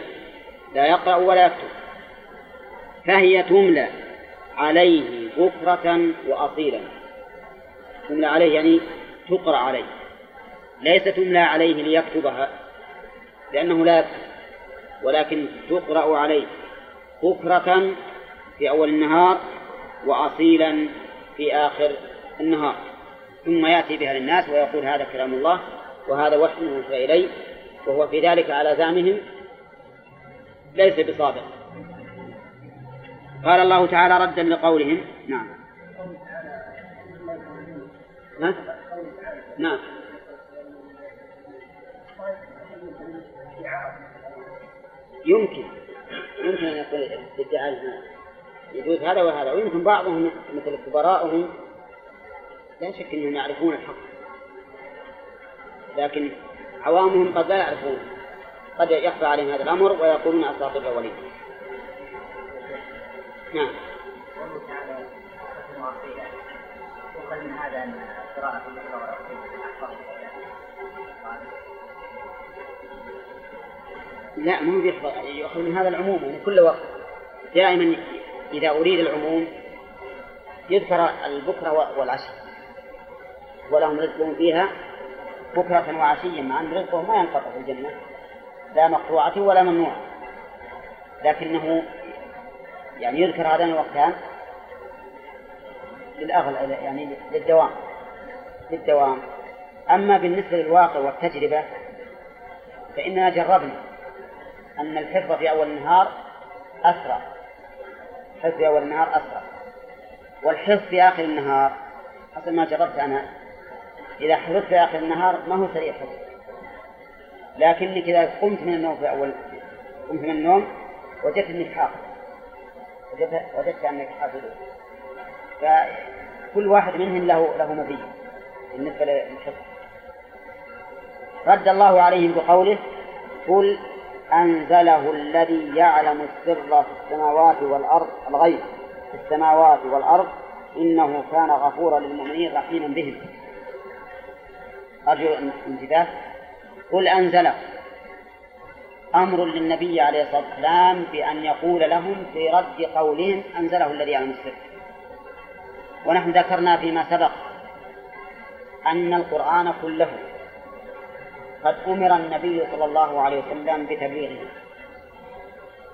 Speaker 1: لا يقرأ ولا يكتب. فهي تملى. عليه بكرة وأصيلا. تملى عليه يعني تقرأ عليه. ليس تملى عليه ليكتبها لأنه لا يكتب ولكن تقرأ عليه بكرة في أول النهار وأصيلا في آخر النهار. ثم يأتي بها للناس ويقول هذا كلام الله وهذا وحي موسى إلي وهو في ذلك على زعمهم ليس بصادق. قال الله تعالى ردا لقولهم. نعم. ها؟ نعم. يمكن. يمكن أن يكون الادعاء يجوز هذا وهذا. ويمكن بعضهم مثل كبراءهم لا شك أنهم يعرفون الحق. لكن عوامهم قد لا يعرفون. قد يخفى عليهم هذا الأمر ويقولون أساطير الأولين. نعم. وقال من هذا أن قراءة لا مو بيحفظ يؤخذ من هذا العموم يعني كل وقت. دائما إذا أريد العموم يذكر البكرة والعشي ولهم رزقهم فيها بكرة وعشيا مع أن رزقهم ما ينقطع في الجنة. لا مقطوعة ولا ممنوعة. لكنه يعني يذكر هذان الوقتان للأغلى يعني للدوام للدوام. أما بالنسبة للواقع والتجربة فإننا جربنا أن الحفظ في أول النهار أسرع. الحفظ في أول النهار أسرع. والحفظ في آخر النهار حسب ما جربت أنا. إذا حفظت في آخر النهار ما هو سريع حفظ. لكنك إذا قمت من النوم في أول قمت من النوم وجدت أنك حافظ. وجدت, أنك حافظ. فكل واحد منهم له له مزية بالنسبة للحفظ. رد الله عليهم بقوله قل أنزله الذي يعلم السر في السماوات والأرض الغيب في السماوات والأرض إنه كان غفورا للمؤمنين رحيما بهم. أرجو الانتباه. قل أنزله. أمر للنبي عليه الصلاة والسلام بأن يقول لهم في رد قولهم أنزله الذي يعلم السر ونحن ذكرنا فيما سبق أن القرآن كله قد أمر النبي صلى الله عليه وسلم بتبليغه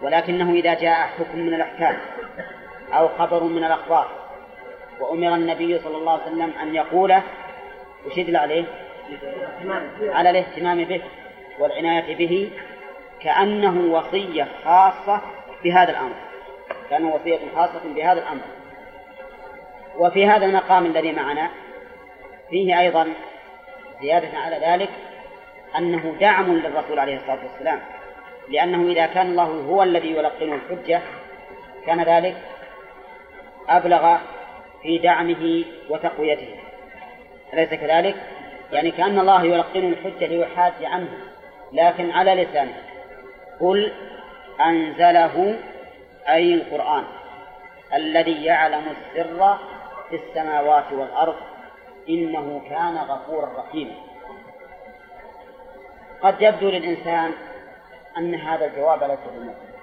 Speaker 1: ولكنه إذا جاء حكم من الأحكام أو خبر من الأخبار وأمر النبي صلى الله عليه وسلم أن يقوله وش يدل عليه؟ على الاهتمام به والعناية به كأنه وصية خاصة بهذا الأمر. كأنه وصية خاصة بهذا الأمر. وفي هذا المقام الذي معنا فيه أيضا زيادة على ذلك أنه دعم للرسول عليه الصلاة والسلام. لأنه إذا كان الله هو الذي يلقنه الحجة كان ذلك أبلغ في دعمه وتقويته. أليس كذلك؟ يعني كأن الله يلقنه الحجة ليحاج عنه لكن على لسانه. قل أنزله أي القرآن الذي يعلم السر في السماوات والأرض إنه كان غفورا رحيما. قد يبدو للإنسان أن هذا الجواب ليس بمثل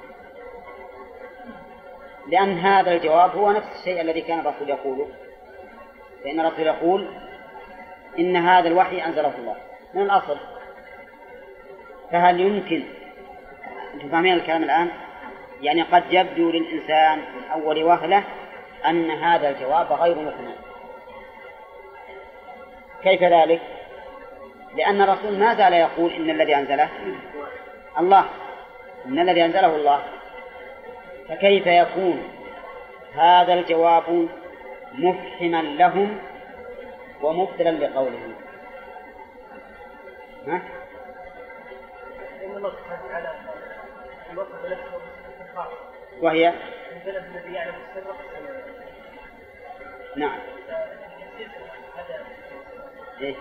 Speaker 1: لأن هذا الجواب هو نفس الشيء الذي كان الرسول يقوله. لأن الرسول يقول إن هذا الوحي أنزله الله. من الأصل؟ فهل يمكن أنتم فاهمين الكلام الآن؟ يعني قد يبدو للإنسان من أول وهلة أن هذا الجواب غير مقنع كيف ذلك؟ لأن الرسول ما زال يقول إن الذي أنزله الله إن الذي أنزله الله فكيف يكون هذا الجواب مفهما لهم ومبطلا لقوله ها؟ وهي
Speaker 3: الذي يعلم السر
Speaker 1: نعم إيه؟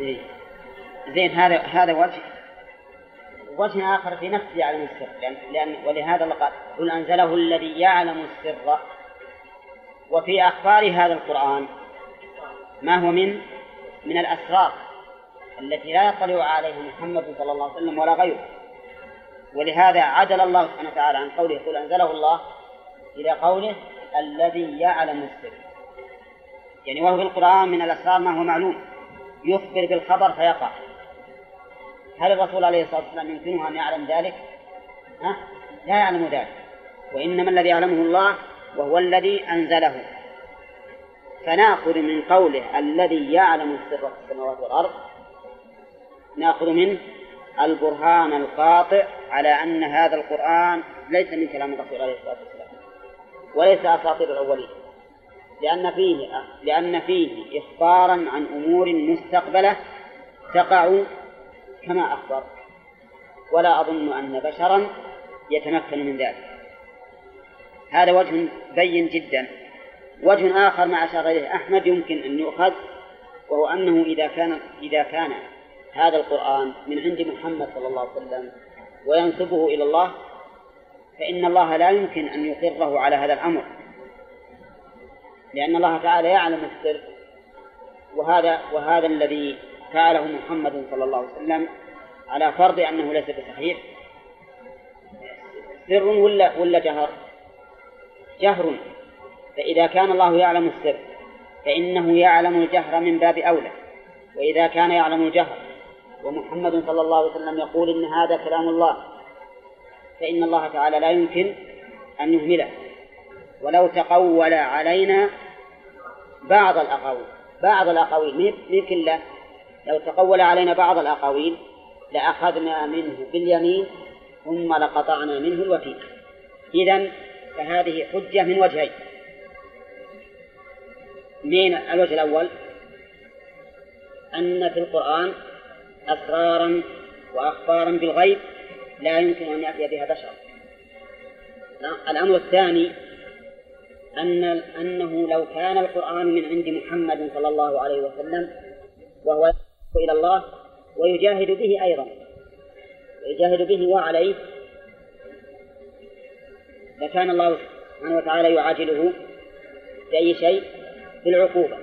Speaker 1: إيه؟ زين هذا هذا وجه وجه آخر في نفس يعلم السر لأن, لأن ولهذا قال قل أنزله الذي يعلم السر وفي أخبار هذا القرآن ما هو من من الأسرار التي لا يطلع عليها محمد صلى الله عليه وسلم ولا غيره. ولهذا عدل الله سبحانه وتعالى عن قوله قل أنزله الله إلى قوله الذي يعلم السر. يعني وهو في القرآن من الأسرار ما هو معلوم. يخبر بالخبر فيقع. هل الرسول عليه الصلاة والسلام يمكنه أن يعلم ذلك؟ ها؟ لا يعلم ذلك. وإنما الذي يعلمه الله وهو الذي أنزله. فنأخذ من قوله الذي يعلم في السماوات والأرض نأخذ منه البرهان القاطع على أن هذا القرآن ليس من كلام الرسول عليه الصلاة والسلام وليس أساطير الأولين لأن فيه لأن فيه إخبارا عن أمور مستقبلة تقع كما أخبر ولا أظن أن بشرا يتمكن من ذلك. هذا وجه بين جدا. وجه آخر ما أشار إليه أحمد يمكن أن يؤخذ وهو أنه إذا كان إذا كان هذا القرآن من عند محمد صلى الله عليه وسلم وينسبه إلى الله فإن الله لا يمكن أن يقره على هذا الأمر. لأن الله تعالى يعلم السر وهذا وهذا الذي فعله محمد صلى الله عليه وسلم على فرض أنه ليس بصحيح. سر ولا ولا جهر؟ جهر. فإذا كان الله يعلم السر فإنه يعلم الجهر من باب أولى. وإذا كان يعلم الجهر ومحمد صلى الله عليه وسلم يقول إن هذا كلام الله فإن الله تعالى لا يمكن أن يهمله. ولو تقول علينا بعض الأقاويل بعض الأقاويل من كله لو تقول علينا بعض الأقاويل لأخذنا منه باليمين ثم لقطعنا منه الوتين. إذا فهذه حجة من وجهين. من الوجه الأول أن في القرآن أسرارا وأخبارا بالغيب لا يمكن أن يأتي بها بشر. الأمر الثاني أن أنه لو كان القرآن من عند محمد صلى الله عليه وسلم وهو إلى الله ويجاهد به أيضا. ويجاهد به وعليه. لكان الله سبحانه وتعالى يعاجله بأي شيء؟ بالعقوبة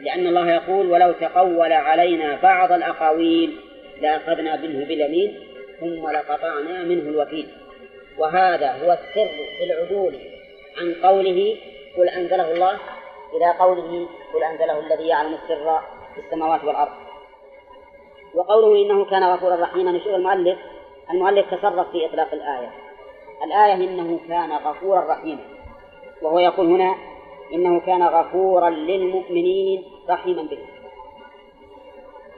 Speaker 1: لأن الله يقول ولو تقول علينا بعض الأقاويل لأخذنا منه باليمين ثم لقطعنا منه الوكيل. وهذا هو السر في العدول عن قوله قل أنزله الله إلى قوله قل أنزله الذي يعلم السر في السماوات والأرض. وقوله إنه كان غفورا رحيما نشوف المؤلف المؤلف تصرف في إطلاق الآية. الآية إنه كان غفورا رحيما وهو يقول هنا إنه كان غفورا للمؤمنين رحيما بهم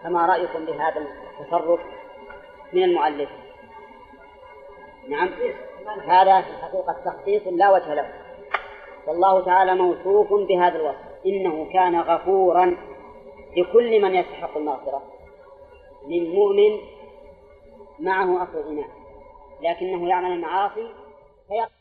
Speaker 1: فما رأيكم بهذا التصرف من المؤلف؟ نعم. هذا في الحقيقة تخصيص لا وجه له. والله تعالى موصوف بهذا الوصف. إنه كان غفورا لكل من يستحق المغفرة. من مؤمن معه أصل الإيمان. لكنه يعمل المعاصي فيقع